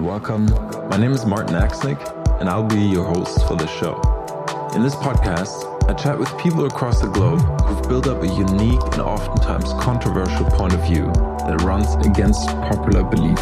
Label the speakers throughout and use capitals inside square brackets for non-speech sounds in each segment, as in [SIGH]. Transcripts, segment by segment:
Speaker 1: Welcome. My name is Martin Axnick, and I'll be your host for this show. In this podcast, I chat with people across the globe who've built up a unique and oftentimes controversial point of view that runs against popular belief.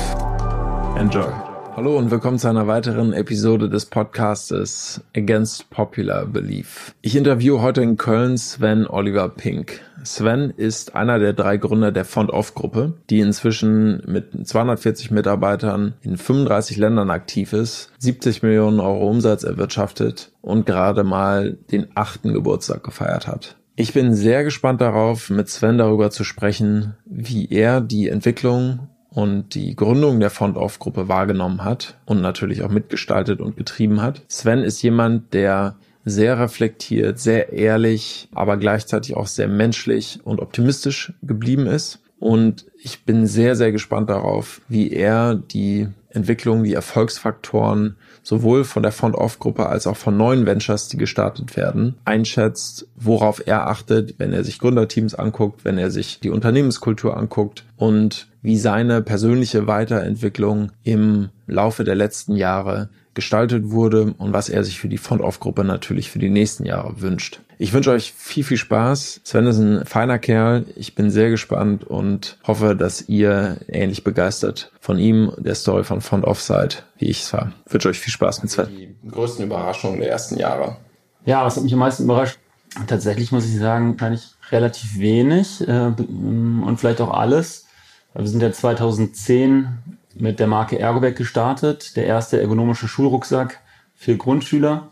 Speaker 1: Enjoy. Hallo und willkommen zu einer weiteren Episode des Podcastes Against Popular Belief. Ich interviewe heute in Köln Sven Oliver Pink. Sven ist einer der drei Gründer der Font-Off-Gruppe, die inzwischen mit 240 Mitarbeitern in 35 Ländern aktiv ist, 70 Millionen Euro Umsatz erwirtschaftet und gerade mal den achten Geburtstag gefeiert hat. Ich bin sehr gespannt darauf, mit Sven darüber zu sprechen, wie er die Entwicklung und die Gründung der Font-Off-Gruppe wahrgenommen hat und natürlich auch mitgestaltet und getrieben hat. Sven ist jemand, der sehr reflektiert, sehr ehrlich, aber gleichzeitig auch sehr menschlich und optimistisch geblieben ist. Und ich bin sehr, sehr gespannt darauf, wie er die Entwicklung, die Erfolgsfaktoren sowohl von der Font-Off-Gruppe als auch von neuen Ventures, die gestartet werden, einschätzt, worauf er achtet, wenn er sich Gründerteams anguckt, wenn er sich die Unternehmenskultur anguckt und wie seine persönliche Weiterentwicklung im Laufe der letzten Jahre gestaltet wurde und was er sich für die Font-Off-Gruppe natürlich für die nächsten Jahre wünscht. Ich wünsche euch viel, viel Spaß. Sven ist ein feiner Kerl. Ich bin sehr gespannt und hoffe, dass ihr ähnlich begeistert von ihm, der Story von Font-Off seid, wie ich es war. Ich wünsche euch viel Spaß mit Sven.
Speaker 2: Die größten Überraschungen der ersten Jahre.
Speaker 3: Ja, was hat mich am meisten überrascht? Tatsächlich muss ich sagen, wahrscheinlich relativ wenig äh, und vielleicht auch alles. Wir sind ja 2010 mit der Marke Ergobag gestartet, der erste ergonomische Schulrucksack für Grundschüler.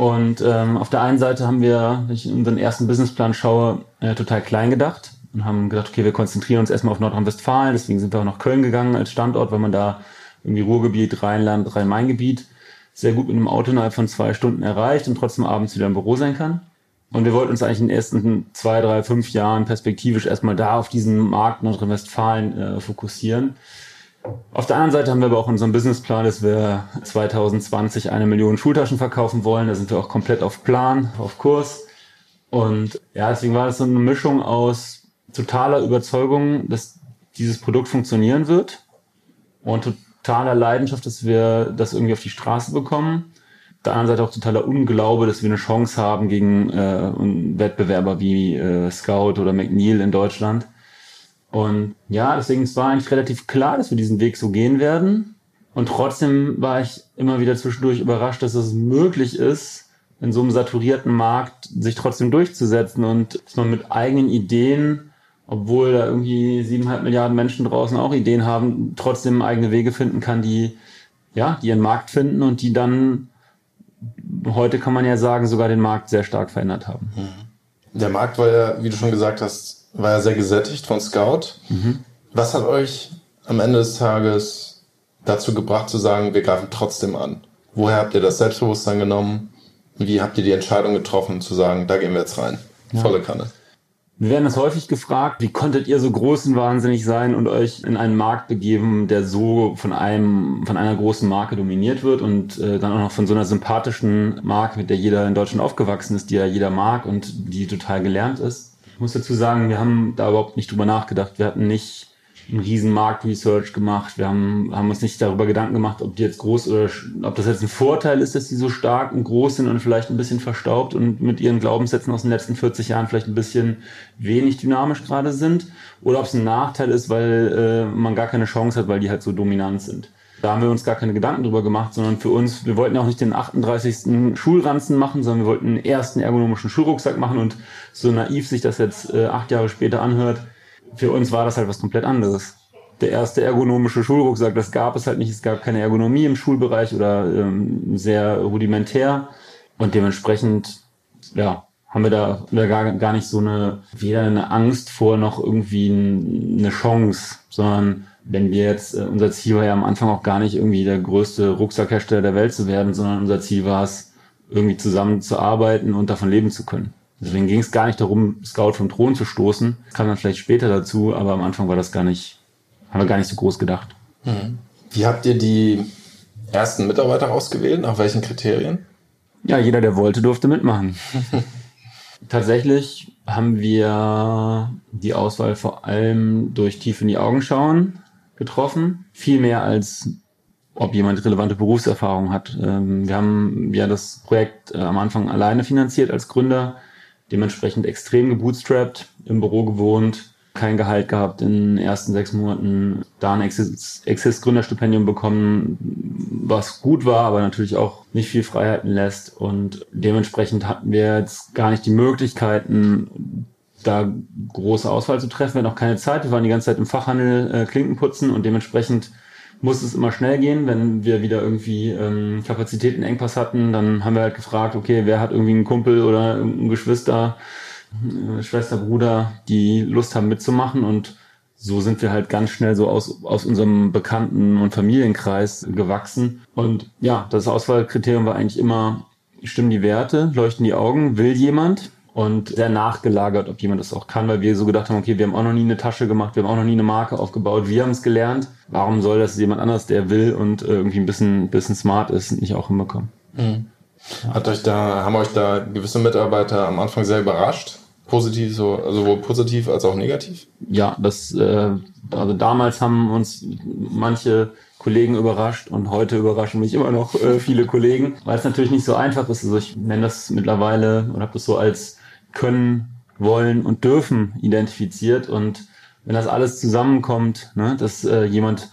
Speaker 3: Und ähm, auf der einen Seite haben wir, wenn ich in unseren ersten Businessplan schaue, äh, total klein gedacht und haben gedacht, okay, wir konzentrieren uns erstmal auf Nordrhein-Westfalen, deswegen sind wir auch nach Köln gegangen als Standort, weil man da irgendwie Ruhrgebiet, Rheinland, Rhein-Main-Gebiet sehr gut mit einem Auto innerhalb von zwei Stunden erreicht und trotzdem abends wieder im Büro sein kann. Und wir wollten uns eigentlich in den ersten zwei, drei, fünf Jahren perspektivisch erstmal da auf diesen Markt Nordrhein-Westfalen äh, fokussieren. Auf der anderen Seite haben wir aber auch unseren Businessplan, dass wir 2020 eine Million Schultaschen verkaufen wollen. Da sind wir auch komplett auf Plan, auf Kurs. Und ja, deswegen war das so eine Mischung aus totaler Überzeugung, dass dieses Produkt funktionieren wird und totaler Leidenschaft, dass wir das irgendwie auf die Straße bekommen. Auf der anderen Seite auch totaler Unglaube, dass wir eine Chance haben gegen äh, Wettbewerber wie äh, Scout oder McNeil in Deutschland. Und ja, deswegen es war eigentlich relativ klar, dass wir diesen Weg so gehen werden. Und trotzdem war ich immer wieder zwischendurch überrascht, dass es möglich ist, in so einem saturierten Markt sich trotzdem durchzusetzen und dass man mit eigenen Ideen, obwohl da irgendwie siebeneinhalb Milliarden Menschen draußen auch Ideen haben, trotzdem eigene Wege finden kann, die, ja, die ihren Markt finden und die dann, heute kann man ja sagen, sogar den Markt sehr stark verändert haben.
Speaker 2: Der Markt war ja, wie du schon gesagt hast, war ja sehr gesättigt von Scout. Mhm. Was hat euch am Ende des Tages dazu gebracht zu sagen, wir greifen trotzdem an? Woher habt ihr das Selbstbewusstsein genommen? Wie habt ihr die Entscheidung getroffen zu sagen, da gehen wir jetzt rein? Ja. Volle Kanne.
Speaker 3: Wir werden das häufig gefragt, wie konntet ihr so groß und wahnsinnig sein und euch in einen Markt begeben, der so von einem, von einer großen Marke dominiert wird und äh, dann auch noch von so einer sympathischen Marke, mit der jeder in Deutschland aufgewachsen ist, die ja jeder mag und die total gelernt ist. Ich muss dazu sagen, wir haben da überhaupt nicht drüber nachgedacht. Wir hatten nicht einen riesen Marktresearch gemacht. Wir haben, haben uns nicht darüber Gedanken gemacht, ob die jetzt groß oder ob das jetzt ein Vorteil ist, dass die so stark und groß sind und vielleicht ein bisschen verstaubt und mit ihren Glaubenssätzen aus den letzten 40 Jahren vielleicht ein bisschen wenig dynamisch gerade sind. Oder ob es ein Nachteil ist, weil äh, man gar keine Chance hat, weil die halt so dominant sind. Da haben wir uns gar keine Gedanken drüber gemacht, sondern für uns, wir wollten auch nicht den 38. Schulranzen machen, sondern wir wollten den ersten ergonomischen Schulrucksack machen und so naiv sich das jetzt äh, acht Jahre später anhört, für uns war das halt was komplett anderes. Der erste ergonomische Schulrucksack, das gab es halt nicht. Es gab keine Ergonomie im Schulbereich oder ähm, sehr rudimentär. Und dementsprechend, ja, haben wir da, da gar, gar nicht so eine, weder eine Angst vor noch irgendwie eine Chance, sondern wenn wir jetzt, äh, unser Ziel war ja am Anfang auch gar nicht irgendwie der größte Rucksackhersteller der Welt zu werden, sondern unser Ziel war es, irgendwie zusammen zu arbeiten und davon leben zu können. Deswegen ging es gar nicht darum, Scout vom Thron zu stoßen. Das kam dann vielleicht später dazu, aber am Anfang war das gar nicht, haben wir gar nicht so groß gedacht.
Speaker 2: Mhm. Wie habt ihr die ersten Mitarbeiter ausgewählt? Nach welchen Kriterien?
Speaker 3: Ja, jeder, der wollte, durfte mitmachen. [LAUGHS] Tatsächlich haben wir die Auswahl vor allem durch tief in die Augen schauen getroffen. Viel mehr als ob jemand relevante Berufserfahrung hat. Ähm, wir haben ja das Projekt äh, am Anfang alleine finanziert als Gründer, dementsprechend extrem gebootstrapped, im Büro gewohnt, kein Gehalt gehabt in den ersten sechs Monaten, da ein Exist-Gründerstipendium bekommen, was gut war, aber natürlich auch nicht viel Freiheiten lässt. Und dementsprechend hatten wir jetzt gar nicht die Möglichkeiten, da große Auswahl zu treffen. Wir hatten auch keine Zeit. Wir waren die ganze Zeit im Fachhandel äh, Klinken putzen und dementsprechend musste es immer schnell gehen. Wenn wir wieder irgendwie ähm, Kapazitätenengpass hatten, dann haben wir halt gefragt, okay, wer hat irgendwie einen Kumpel oder ein Geschwister, äh, Schwester, Bruder, die Lust haben mitzumachen und so sind wir halt ganz schnell so aus, aus unserem Bekannten- und Familienkreis gewachsen. Und ja, das Auswahlkriterium war eigentlich immer, stimmen die Werte, leuchten die Augen, will jemand? Und sehr nachgelagert, ob jemand das auch kann, weil wir so gedacht haben, okay, wir haben auch noch nie eine Tasche gemacht, wir haben auch noch nie eine Marke aufgebaut, wir haben es gelernt. Warum soll das jemand anders, der will und irgendwie ein bisschen, bisschen smart ist, nicht auch hinbekommen?
Speaker 1: Mhm. Hat euch da, haben euch da gewisse Mitarbeiter am Anfang sehr überrascht? Positiv, so, also sowohl positiv als auch negativ?
Speaker 3: Ja, das, äh, also damals haben uns manche Kollegen überrascht und heute überraschen mich immer noch äh, viele Kollegen, weil es natürlich nicht so einfach ist. Also ich nenne das mittlerweile und habe das so als können, wollen und dürfen identifiziert. Und wenn das alles zusammenkommt, ne, dass äh, jemand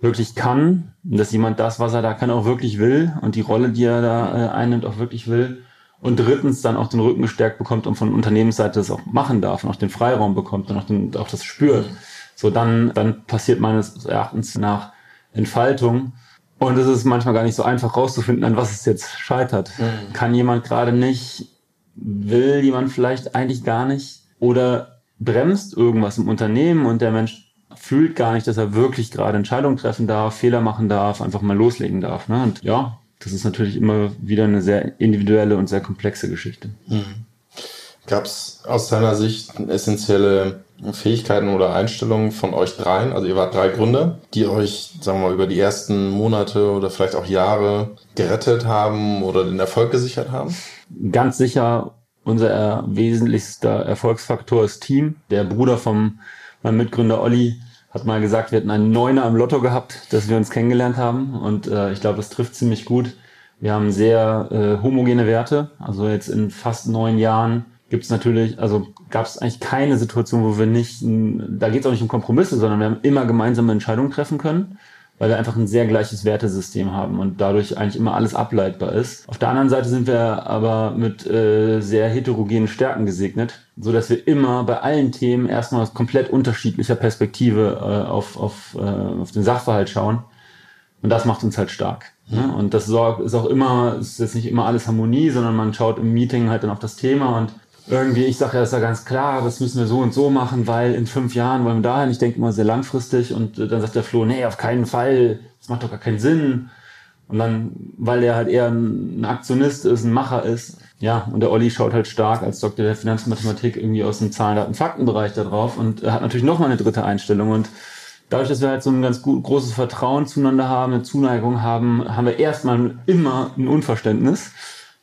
Speaker 3: wirklich kann, dass jemand das, was er da kann, auch wirklich will und die Rolle, die er da äh, einnimmt, auch wirklich will. Und drittens dann auch den Rücken gestärkt bekommt und von Unternehmensseite das auch machen darf und auch den Freiraum bekommt und auch, den, auch das spürt. So, dann, dann passiert meines Erachtens nach Entfaltung. Und es ist manchmal gar nicht so einfach rauszufinden, an was es jetzt scheitert. Mhm. Kann jemand gerade nicht will jemand vielleicht eigentlich gar nicht oder bremst irgendwas im Unternehmen und der Mensch fühlt gar nicht, dass er wirklich gerade Entscheidungen treffen darf, Fehler machen darf, einfach mal loslegen darf. Ne? Und ja, das ist natürlich immer wieder eine sehr individuelle und sehr komplexe Geschichte. Mhm.
Speaker 1: Gab es aus deiner Sicht essentielle Fähigkeiten oder Einstellungen von euch dreien? Also ihr wart drei Gründer, die euch, sagen wir mal, über die ersten Monate oder vielleicht auch Jahre gerettet haben oder den Erfolg gesichert haben?
Speaker 3: Ganz sicher unser wesentlichster Erfolgsfaktor ist Team. Der Bruder vom meinem Mitgründer Olli hat mal gesagt, wir hätten einen Neuner im Lotto gehabt, dass wir uns kennengelernt haben. Und äh, ich glaube, das trifft ziemlich gut. Wir haben sehr äh, homogene Werte. Also jetzt in fast neun Jahren gibt es natürlich, also gab es eigentlich keine Situation, wo wir nicht, da geht es auch nicht um Kompromisse, sondern wir haben immer gemeinsame Entscheidungen treffen können weil wir einfach ein sehr gleiches Wertesystem haben und dadurch eigentlich immer alles ableitbar ist. Auf der anderen Seite sind wir aber mit äh, sehr heterogenen Stärken gesegnet, so dass wir immer bei allen Themen erstmal aus komplett unterschiedlicher Perspektive äh, auf, auf, äh, auf den Sachverhalt schauen. Und das macht uns halt stark. Ne? Mhm. Und das ist auch immer, ist jetzt nicht immer alles Harmonie, sondern man schaut im Meeting halt dann auf das Thema und irgendwie, ich sage ja, ist ja ganz klar, das müssen wir so und so machen, weil in fünf Jahren wollen wir dahin. Ich denke immer sehr langfristig. Und äh, dann sagt der Flo, nee, auf keinen Fall, das macht doch gar keinen Sinn. Und dann, weil er halt eher ein Aktionist ist, ein Macher ist, ja, und der Olli schaut halt stark als Doktor der Finanzmathematik irgendwie aus dem Zahlen, Daten, Faktenbereich da drauf. Und hat natürlich nochmal eine dritte Einstellung. Und dadurch, dass wir halt so ein ganz gut, großes Vertrauen zueinander haben, eine Zuneigung haben, haben wir erstmal immer ein Unverständnis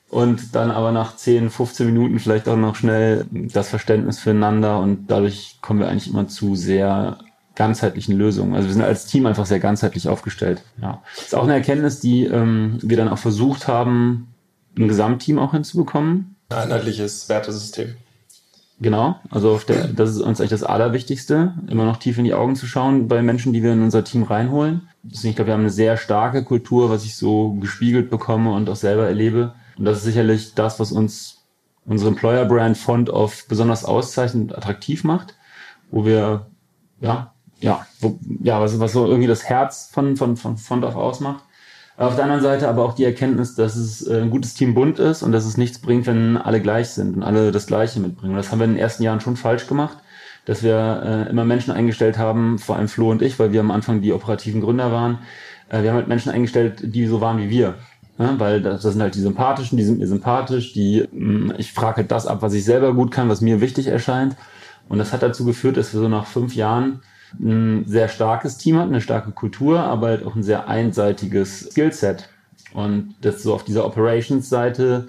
Speaker 3: und dann aber nach 10, 15 Minuten vielleicht auch noch schnell das Verständnis füreinander und dadurch kommen wir eigentlich immer zu sehr ganzheitlichen Lösungen. Also wir sind als Team einfach sehr ganzheitlich aufgestellt. Ja, das ist auch eine Erkenntnis, die ähm, wir dann auch versucht haben, ein Gesamtteam auch hinzubekommen.
Speaker 1: Ein einheitliches Wertesystem.
Speaker 3: Genau, also der, das ist uns eigentlich das Allerwichtigste, immer noch tief in die Augen zu schauen bei Menschen, die wir in unser Team reinholen. Deswegen, ich glaube, wir haben eine sehr starke Kultur, was ich so gespiegelt bekomme und auch selber erlebe und das ist sicherlich das, was uns unsere Employer Brand Font of besonders auszeichnet und attraktiv macht, wo wir, ja, ja, wo, ja, was, was so irgendwie das Herz von, von, von Font of ausmacht. Auf der anderen Seite aber auch die Erkenntnis, dass es äh, ein gutes Team bunt ist und dass es nichts bringt, wenn alle gleich sind und alle das Gleiche mitbringen. Und das haben wir in den ersten Jahren schon falsch gemacht, dass wir äh, immer Menschen eingestellt haben, vor allem Flo und ich, weil wir am Anfang die operativen Gründer waren. Äh, wir haben halt Menschen eingestellt, die so waren wie wir. Ja, weil das, das sind halt die sympathischen, die sind mir sympathisch, die, mm, ich frage halt das ab, was ich selber gut kann, was mir wichtig erscheint. Und das hat dazu geführt, dass wir so nach fünf Jahren ein sehr starkes Team hatten, eine starke Kultur, aber halt auch ein sehr einseitiges Skillset. Und das so auf dieser Operations-Seite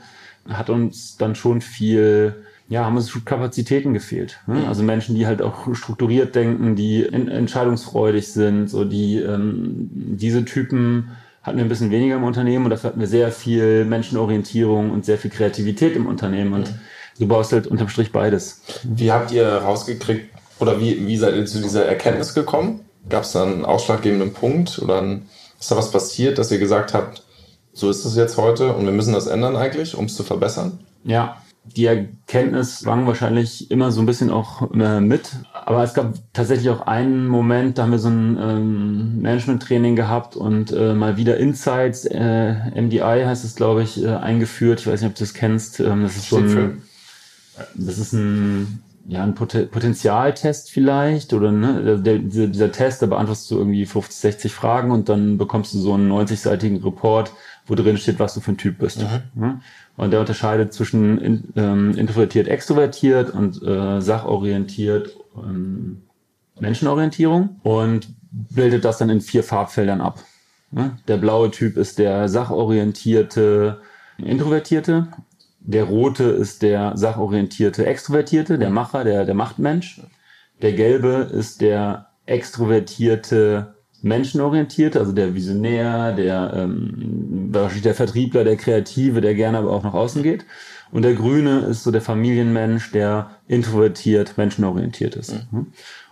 Speaker 3: hat uns dann schon viel, ja, haben uns Kapazitäten gefehlt. Ne? Also Menschen, die halt auch strukturiert denken, die entscheidungsfreudig sind, so die ähm, diese Typen hatten wir ein bisschen weniger im Unternehmen und dafür hatten wir sehr viel Menschenorientierung und sehr viel Kreativität im Unternehmen und du baust halt unterm Strich beides.
Speaker 1: Wie habt ihr rausgekriegt oder wie, wie seid ihr zu dieser Erkenntnis gekommen? Gab es da einen ausschlaggebenden Punkt oder ein, ist da was passiert, dass ihr gesagt habt, so ist es jetzt heute und wir müssen das ändern eigentlich, um es zu verbessern?
Speaker 3: Ja, die Erkenntnis schwang wahrscheinlich immer so ein bisschen auch äh, mit. Aber es gab tatsächlich auch einen Moment, da haben wir so ein ähm, Management-Training gehabt und äh, mal wieder Insights, äh, MDI heißt es, glaube ich, äh, eingeführt. Ich weiß nicht, ob du das kennst. Ähm, das ist so ein, das ist ein, ja, ein Pot Potenzialtest vielleicht oder ne, der, dieser, dieser Test, da beantwortest du irgendwie 50, 60 Fragen und dann bekommst du so einen 90-seitigen Report, wo drin steht, was du für ein Typ bist. Mhm. Und der unterscheidet zwischen in, ähm, introvertiert, extrovertiert und äh, sachorientiert ähm, Menschenorientierung und bildet das dann in vier Farbfeldern ab. Ja? Der blaue Typ ist der sachorientierte Introvertierte. Der rote ist der sachorientierte Extrovertierte, der Macher, der, der Machtmensch. Der gelbe ist der extrovertierte menschenorientierte, also der Visionär, der ähm, wahrscheinlich der Vertriebler, der Kreative, der gerne aber auch nach außen geht. Und der Grüne ist so der Familienmensch, der introvertiert, menschenorientiert ist. Mhm.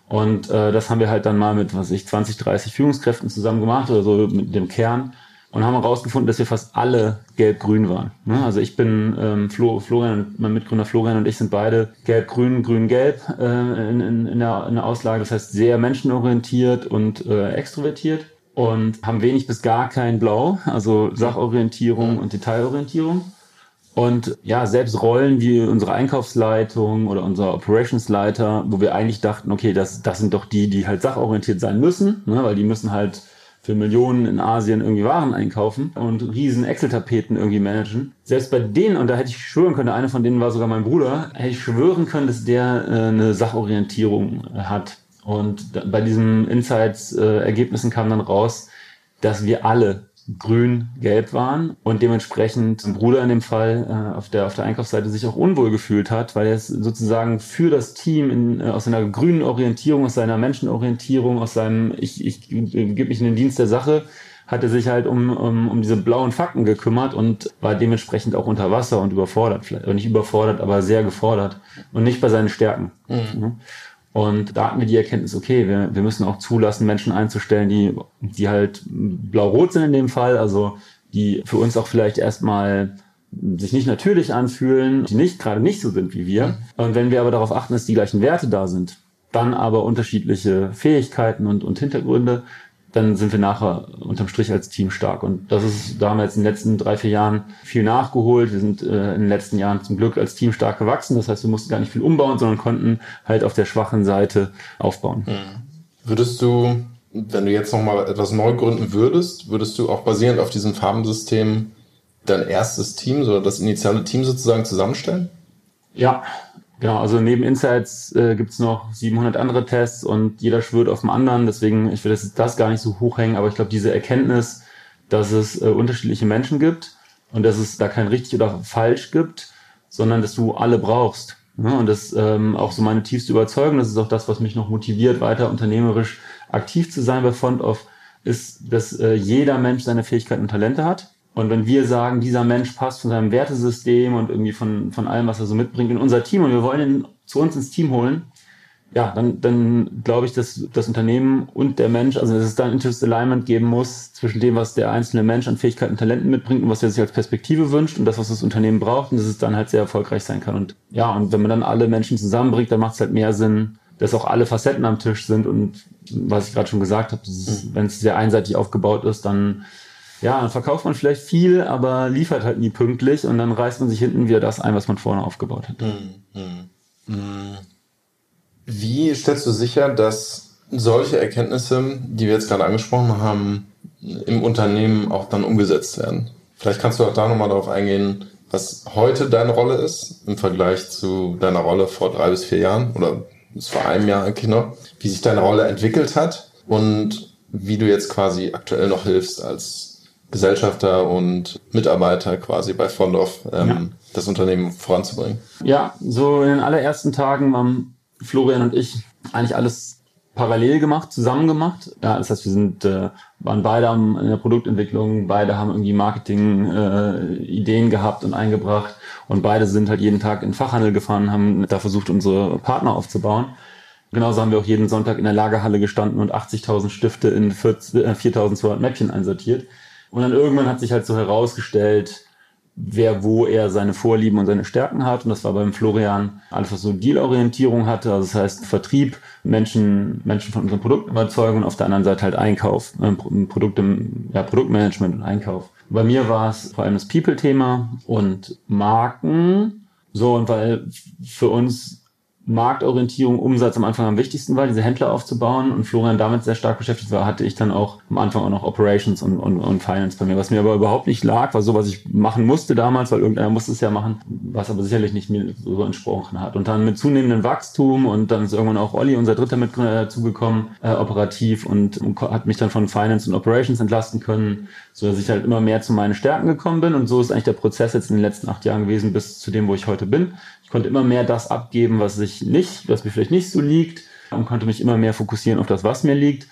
Speaker 3: Und äh, das haben wir halt dann mal mit, was ich, 20, 30 Führungskräften zusammen gemacht oder so mit dem Kern und haben herausgefunden, dass wir fast alle gelb-grün waren. Ne? Also ich bin ähm, Flo, Florian, mein Mitgründer Florian und ich sind beide gelb-grün, grün-gelb äh, in, in, in, der, in der Auslage. Das heißt sehr menschenorientiert und äh, extrovertiert und haben wenig bis gar kein Blau, also Sachorientierung und Detailorientierung. Und ja, selbst Rollen wie unsere Einkaufsleitung oder unser Operationsleiter, wo wir eigentlich dachten, okay, das, das sind doch die, die halt sachorientiert sein müssen, ne, weil die müssen halt für Millionen in Asien irgendwie Waren einkaufen und riesen Excel-Tapeten irgendwie managen. Selbst bei denen, und da hätte ich schwören können, einer von denen war sogar mein Bruder, hätte ich schwören können, dass der äh, eine Sachorientierung hat. Und da, bei diesen Insights-Ergebnissen äh, kam dann raus, dass wir alle grün-gelb waren und dementsprechend ein Bruder in dem Fall äh, auf, der, auf der Einkaufsseite sich auch unwohl gefühlt hat, weil er es sozusagen für das Team in, äh, aus seiner grünen Orientierung, aus seiner Menschenorientierung, aus seinem ich, ich, ich gebe mich in den Dienst der Sache, hat er sich halt um, um, um diese blauen Fakten gekümmert und war dementsprechend auch unter Wasser und überfordert, vielleicht, nicht überfordert, aber sehr gefordert und nicht bei seinen Stärken. Mhm. Und da hatten wir die Erkenntnis, okay, wir, wir müssen auch zulassen, Menschen einzustellen, die, die halt blau-rot sind in dem Fall, also die für uns auch vielleicht erstmal sich nicht natürlich anfühlen, die nicht gerade nicht so sind wie wir. Und wenn wir aber darauf achten, dass die gleichen Werte da sind, dann aber unterschiedliche Fähigkeiten und, und Hintergründe, dann sind wir nachher unterm Strich als Team stark. Und das ist, da haben wir jetzt in den letzten drei, vier Jahren viel nachgeholt. Wir sind äh, in den letzten Jahren zum Glück als Team stark gewachsen. Das heißt, wir mussten gar nicht viel umbauen, sondern konnten halt auf der schwachen Seite aufbauen.
Speaker 1: Mhm. Würdest du, wenn du jetzt nochmal etwas neu gründen würdest, würdest du auch basierend auf diesem Farbensystem dein erstes Team oder das initiale Team sozusagen zusammenstellen?
Speaker 3: Ja, Genau, also neben Insights äh, gibt noch 700 andere Tests und jeder schwört auf dem anderen. Deswegen, ich will das, das gar nicht so hochhängen, aber ich glaube, diese Erkenntnis, dass es äh, unterschiedliche Menschen gibt und dass es da kein richtig oder falsch gibt, sondern dass du alle brauchst. Ja, und das ähm, auch so meine tiefste Überzeugung, das ist auch das, was mich noch motiviert, weiter unternehmerisch aktiv zu sein bei Front of, ist, dass äh, jeder Mensch seine Fähigkeiten und Talente hat und wenn wir sagen, dieser Mensch passt von seinem Wertesystem und irgendwie von, von allem, was er so mitbringt, in unser Team und wir wollen ihn zu uns ins Team holen, ja, dann, dann glaube ich, dass das Unternehmen und der Mensch, also dass es da ein Interest Alignment geben muss zwischen dem, was der einzelne Mensch an Fähigkeiten und Talenten mitbringt und was er sich als Perspektive wünscht und das, was das Unternehmen braucht und dass es dann halt sehr erfolgreich sein kann. Und ja, und wenn man dann alle Menschen zusammenbringt, dann macht es halt mehr Sinn, dass auch alle Facetten am Tisch sind und was ich gerade schon gesagt habe, mhm. wenn es sehr einseitig aufgebaut ist, dann ja, dann verkauft man vielleicht viel, aber liefert halt nie pünktlich und dann reißt man sich hinten wieder das ein, was man vorne aufgebaut hat. Mhm.
Speaker 1: Mhm. Wie stellst du sicher, dass solche Erkenntnisse, die wir jetzt gerade angesprochen haben, im Unternehmen auch dann umgesetzt werden? Vielleicht kannst du auch da nochmal darauf eingehen, was heute deine Rolle ist im Vergleich zu deiner Rolle vor drei bis vier Jahren oder bis vor einem Jahr eigentlich noch, wie sich deine Rolle entwickelt hat und wie du jetzt quasi aktuell noch hilfst als Gesellschafter und Mitarbeiter quasi bei Fondorf ähm, ja. das Unternehmen voranzubringen?
Speaker 3: Ja, so in den allerersten Tagen waren Florian und ich eigentlich alles parallel gemacht, zusammen gemacht. Ja, das heißt, wir sind, äh, waren beide am, in der Produktentwicklung, beide haben irgendwie Marketing-Ideen äh, gehabt und eingebracht und beide sind halt jeden Tag in Fachhandel gefahren, haben da versucht, unsere Partner aufzubauen. Genauso haben wir auch jeden Sonntag in der Lagerhalle gestanden und 80.000 Stifte in 4.200 äh, Mäppchen einsortiert. Und dann irgendwann hat sich halt so herausgestellt, wer wo er seine Vorlieben und seine Stärken hat. Und das war beim Florian einfach so Dealorientierung hatte. Also das heißt Vertrieb, Menschen, Menschen von unseren Produkten überzeugen und auf der anderen Seite halt Einkauf, äh, Produkte, ja, Produktmanagement und Einkauf. Bei mir war es vor allem das People-Thema und Marken. So, und weil für uns Marktorientierung, Umsatz am Anfang am wichtigsten war, diese Händler aufzubauen und Florian damit sehr stark beschäftigt war, hatte ich dann auch am Anfang auch noch Operations und, und, und Finance bei mir. Was mir aber überhaupt nicht lag, war so, was ich machen musste damals, weil irgendeiner musste es ja machen, was aber sicherlich nicht mir so entsprochen hat. Und dann mit zunehmendem Wachstum und dann ist irgendwann auch Olli, unser Dritter, mit äh, zugekommen, äh, operativ und, und hat mich dann von Finance und Operations entlasten können, so dass ich halt immer mehr zu meinen Stärken gekommen bin und so ist eigentlich der Prozess jetzt in den letzten acht Jahren gewesen bis zu dem, wo ich heute bin. Ich konnte immer mehr das abgeben, was ich nicht, was mir vielleicht nicht so liegt und konnte mich immer mehr fokussieren auf das, was mir liegt.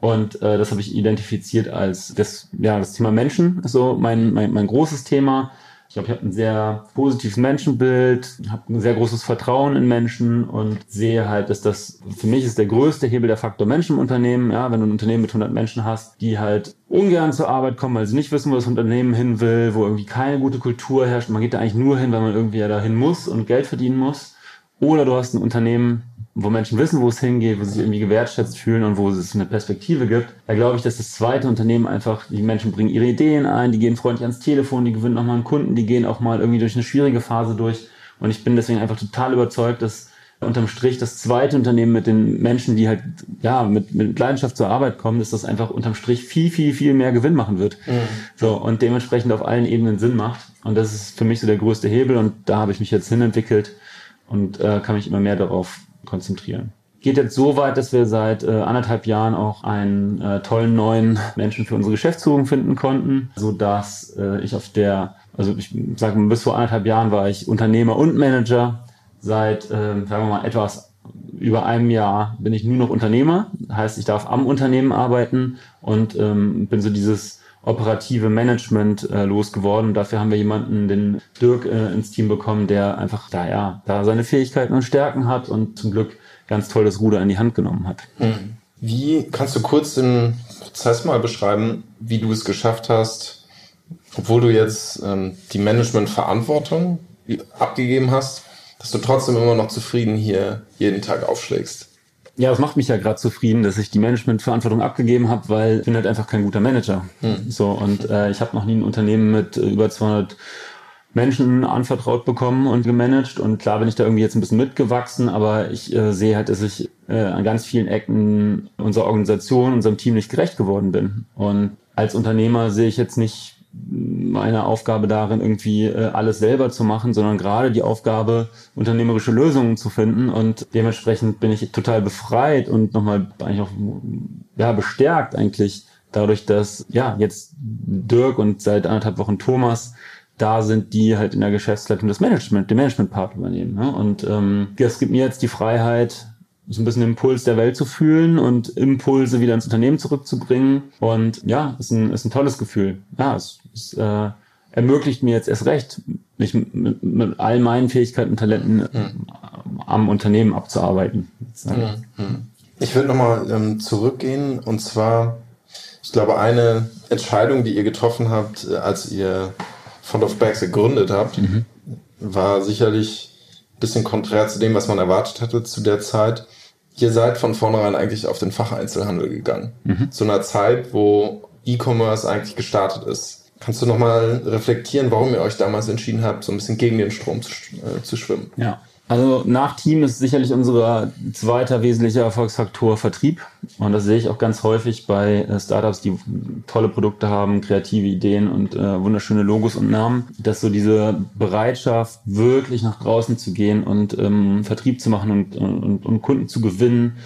Speaker 3: Und äh, das habe ich identifiziert als das, ja, das Thema Menschen, so mein, mein, mein großes Thema. Ich glaube, ich habe ein sehr positives Menschenbild, habe ein sehr großes Vertrauen in Menschen und sehe halt, dass das für mich ist der größte Hebel der Faktor Menschen im Unternehmen. Ja, wenn du ein Unternehmen mit 100 Menschen hast, die halt ungern zur Arbeit kommen, weil sie nicht wissen, wo das Unternehmen hin will, wo irgendwie keine gute Kultur herrscht. Man geht da eigentlich nur hin, weil man irgendwie ja dahin muss und Geld verdienen muss. Oder du hast ein Unternehmen, wo Menschen wissen, wo es hingeht, wo sie sich irgendwie gewertschätzt fühlen und wo es eine Perspektive gibt. Da glaube ich, dass das zweite Unternehmen einfach, die Menschen bringen ihre Ideen ein, die gehen freundlich ans Telefon, die gewinnen nochmal einen Kunden, die gehen auch mal irgendwie durch eine schwierige Phase durch. Und ich bin deswegen einfach total überzeugt, dass unterm Strich das zweite Unternehmen mit den Menschen, die halt ja mit, mit Leidenschaft zur Arbeit kommen, dass das einfach unterm Strich viel, viel, viel mehr Gewinn machen wird. Mhm. So und dementsprechend auf allen Ebenen Sinn macht. Und das ist für mich so der größte Hebel und da habe ich mich jetzt hinentwickelt und äh, kann mich immer mehr darauf konzentrieren. Geht jetzt so weit, dass wir seit äh, anderthalb Jahren auch einen äh, tollen neuen Menschen für unsere Geschäftsführung finden konnten, so dass äh, ich auf der, also ich sage mal, bis vor anderthalb Jahren war ich Unternehmer und Manager. Seit, äh, sagen wir mal, etwas über einem Jahr bin ich nur noch Unternehmer. Heißt, ich darf am Unternehmen arbeiten und ähm, bin so dieses operative Management äh, losgeworden. Dafür haben wir jemanden, den Dirk, äh, ins Team bekommen, der einfach da ja da seine Fähigkeiten und Stärken hat und zum Glück ganz toll das Ruder in die Hand genommen hat.
Speaker 1: Hm. Wie kannst du kurz den Prozess mal beschreiben, wie du es geschafft hast, obwohl du jetzt ähm, die Managementverantwortung abgegeben hast, dass du trotzdem immer noch zufrieden hier jeden Tag aufschlägst?
Speaker 3: Ja, das macht mich ja gerade zufrieden, dass ich die Managementverantwortung abgegeben habe, weil ich bin halt einfach kein guter Manager. Hm. So und äh, ich habe noch nie ein Unternehmen mit äh, über 200 Menschen anvertraut bekommen und gemanagt und klar bin ich da irgendwie jetzt ein bisschen mitgewachsen, aber ich äh, sehe halt, dass ich äh, an ganz vielen Ecken unserer Organisation, unserem Team nicht gerecht geworden bin. Und als Unternehmer sehe ich jetzt nicht meine Aufgabe darin, irgendwie äh, alles selber zu machen, sondern gerade die Aufgabe, unternehmerische Lösungen zu finden. Und dementsprechend bin ich total befreit und nochmal eigentlich auch ja, bestärkt eigentlich dadurch, dass ja jetzt Dirk und seit anderthalb Wochen Thomas da sind, die halt in der Geschäftsleitung das Management, den Management-Part übernehmen. Ne? Und ähm, das gibt mir jetzt die Freiheit, so ein bisschen den Impuls der Welt zu fühlen und Impulse wieder ins Unternehmen zurückzubringen. Und ja, ist ein, ist ein tolles Gefühl. Ja, es, es äh, ermöglicht mir jetzt erst recht, mich mit, mit all meinen Fähigkeiten und Talenten mhm. am Unternehmen abzuarbeiten.
Speaker 1: Mhm. Ich würde nochmal ähm, zurückgehen und zwar, ich glaube, eine Entscheidung, die ihr getroffen habt, äh, als ihr Fond of Bags gegründet habt, mhm. war sicherlich ein bisschen konträr zu dem, was man erwartet hatte zu der Zeit ihr seid von vornherein eigentlich auf den Facheinzelhandel gegangen. Mhm. Zu einer Zeit, wo E-Commerce eigentlich gestartet ist. Kannst du nochmal reflektieren, warum ihr euch damals entschieden habt, so ein bisschen gegen den Strom zu, äh, zu schwimmen?
Speaker 3: Ja, also nach Team ist sicherlich unser zweiter wesentlicher Erfolgsfaktor Vertrieb. Und das sehe ich auch ganz häufig bei äh, Startups, die tolle Produkte haben, kreative Ideen und äh, wunderschöne Logos und Namen, dass so diese Bereitschaft, wirklich nach draußen zu gehen und ähm, Vertrieb zu machen und, und, und Kunden zu gewinnen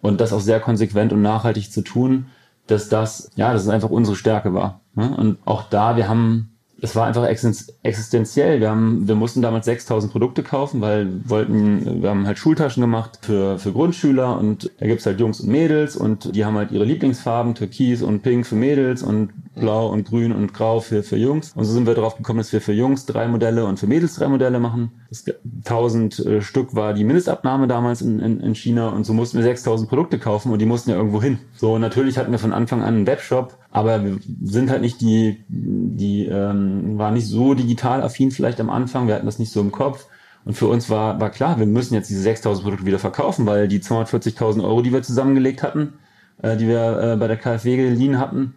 Speaker 3: und das auch sehr konsequent und nachhaltig zu tun, dass das, ja, dass es einfach unsere Stärke war. Ne? Und auch da, wir haben es war einfach existenziell. Wir haben, wir mussten damals 6000 Produkte kaufen, weil wir wollten, wir haben halt Schultaschen gemacht für, für Grundschüler und da gibt's halt Jungs und Mädels und die haben halt ihre Lieblingsfarben, Türkis und Pink für Mädels und Blau und Grün und Grau für, für Jungs. Und so sind wir darauf gekommen, dass wir für Jungs drei Modelle und für Mädels drei Modelle machen. Das 1000 äh, Stück war die Mindestabnahme damals in, in, in China und so mussten wir 6000 Produkte kaufen und die mussten ja irgendwo hin. So, natürlich hatten wir von Anfang an einen Webshop, aber wir sind halt nicht die, die ähm, waren nicht so digital affin vielleicht am Anfang, wir hatten das nicht so im Kopf. Und für uns war, war klar, wir müssen jetzt diese 6000 Produkte wieder verkaufen, weil die 240.000 Euro, die wir zusammengelegt hatten, äh, die wir äh, bei der KfW geliehen hatten,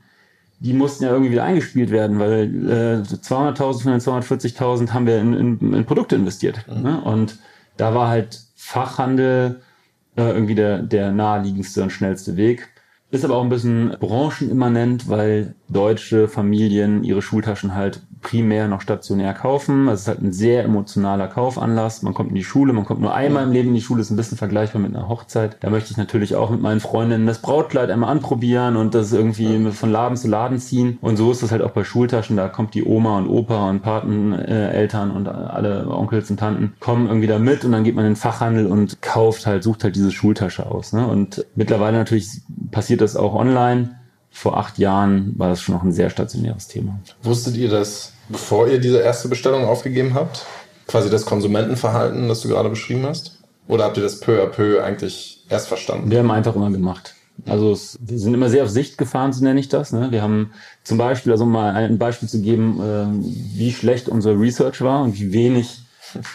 Speaker 3: die mussten ja irgendwie wieder eingespielt werden, weil äh, 200.000 von den 240.000 haben wir in, in, in Produkte investiert. Mhm. Ne? Und da war halt Fachhandel äh, irgendwie der, der naheliegendste und schnellste Weg. Ist aber auch ein bisschen branchenimmanent, weil deutsche Familien ihre Schultaschen halt primär noch stationär kaufen. Das ist halt ein sehr emotionaler Kaufanlass. Man kommt in die Schule, man kommt nur einmal im Leben in die Schule, ist ein bisschen vergleichbar mit einer Hochzeit. Da möchte ich natürlich auch mit meinen Freundinnen das Brautkleid einmal anprobieren und das irgendwie von Laden zu Laden ziehen. Und so ist das halt auch bei Schultaschen. Da kommt die Oma und Opa und Pateneltern und alle Onkels und Tanten kommen irgendwie da mit und dann geht man in den Fachhandel und kauft halt, sucht halt diese Schultasche aus. Ne? Und mittlerweile natürlich passiert das auch online vor acht Jahren war das schon noch ein sehr stationäres Thema.
Speaker 1: Wusstet ihr das bevor ihr diese erste Bestellung aufgegeben habt? Quasi das Konsumentenverhalten, das du gerade beschrieben hast? Oder habt ihr das peu à peu eigentlich erst verstanden?
Speaker 3: Wir haben einfach immer gemacht. Also es, wir sind immer sehr auf Sicht gefahren, so nenne ich das. Ne? Wir haben zum Beispiel, also um mal ein Beispiel zu geben, äh, wie schlecht unser Research war und wie wenig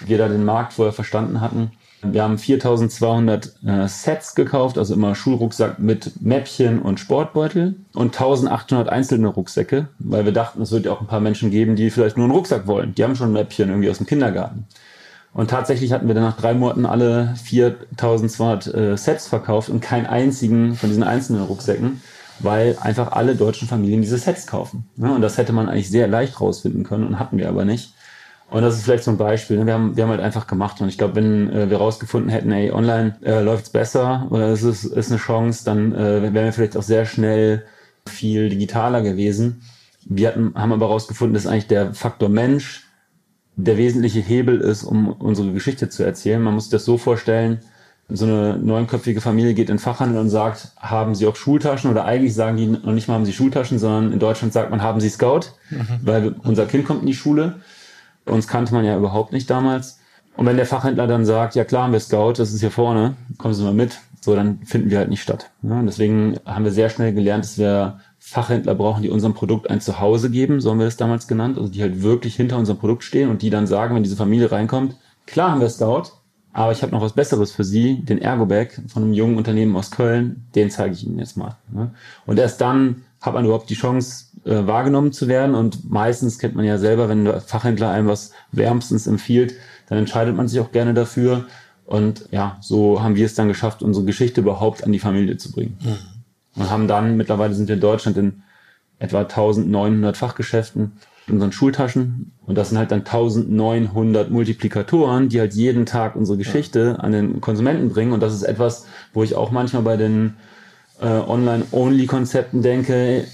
Speaker 3: wir da den Markt vorher verstanden hatten. Wir haben 4200 äh, Sets gekauft, also immer Schulrucksack mit Mäppchen und Sportbeutel und 1800 einzelne Rucksäcke, weil wir dachten, es wird ja auch ein paar Menschen geben, die vielleicht nur einen Rucksack wollen. Die haben schon Mäppchen irgendwie aus dem Kindergarten. Und tatsächlich hatten wir dann nach drei Monaten alle 4200 äh, Sets verkauft und keinen einzigen von diesen einzelnen Rucksäcken, weil einfach alle deutschen Familien diese Sets kaufen. Ja, und das hätte man eigentlich sehr leicht rausfinden können und hatten wir aber nicht. Und das ist vielleicht so ein Beispiel. Ne? Wir haben, wir haben halt einfach gemacht. Und ich glaube, wenn äh, wir rausgefunden hätten, ey, online äh, läuft's besser oder es ist, ist eine Chance, dann äh, wären wir vielleicht auch sehr schnell viel digitaler gewesen. Wir hatten, haben aber rausgefunden, dass eigentlich der Faktor Mensch der wesentliche Hebel ist, um unsere Geschichte zu erzählen. Man muss sich das so vorstellen, so eine neunköpfige Familie geht in den Fachhandel und sagt, haben Sie auch Schultaschen? Oder eigentlich sagen die noch nicht mal, haben Sie Schultaschen, sondern in Deutschland sagt man, haben Sie Scout? Mhm. Weil unser Kind kommt in die Schule. Uns kannte man ja überhaupt nicht damals. Und wenn der Fachhändler dann sagt, ja klar haben wir Scout, das ist hier vorne, kommen Sie mal mit, so dann finden wir halt nicht statt. Ja, deswegen haben wir sehr schnell gelernt, dass wir Fachhändler brauchen, die unserem Produkt ein Zuhause geben, so haben wir das damals genannt, also die halt wirklich hinter unserem Produkt stehen und die dann sagen, wenn diese Familie reinkommt, klar haben wir Scout, aber ich habe noch was Besseres für Sie, den Ergobag von einem jungen Unternehmen aus Köln, den zeige ich Ihnen jetzt mal. Und erst dann hat man überhaupt die Chance, äh, wahrgenommen zu werden. Und meistens kennt man ja selber, wenn der Fachhändler einem was wärmstens empfiehlt, dann entscheidet man sich auch gerne dafür. Und ja, so haben wir es dann geschafft, unsere Geschichte überhaupt an die Familie zu bringen. Mhm. Und haben dann, mittlerweile sind wir in Deutschland in etwa 1900 Fachgeschäften in unseren Schultaschen. Und das sind halt dann 1900 Multiplikatoren, die halt jeden Tag unsere Geschichte ja. an den Konsumenten bringen. Und das ist etwas, wo ich auch manchmal bei den äh, Online-Only-Konzepten denke,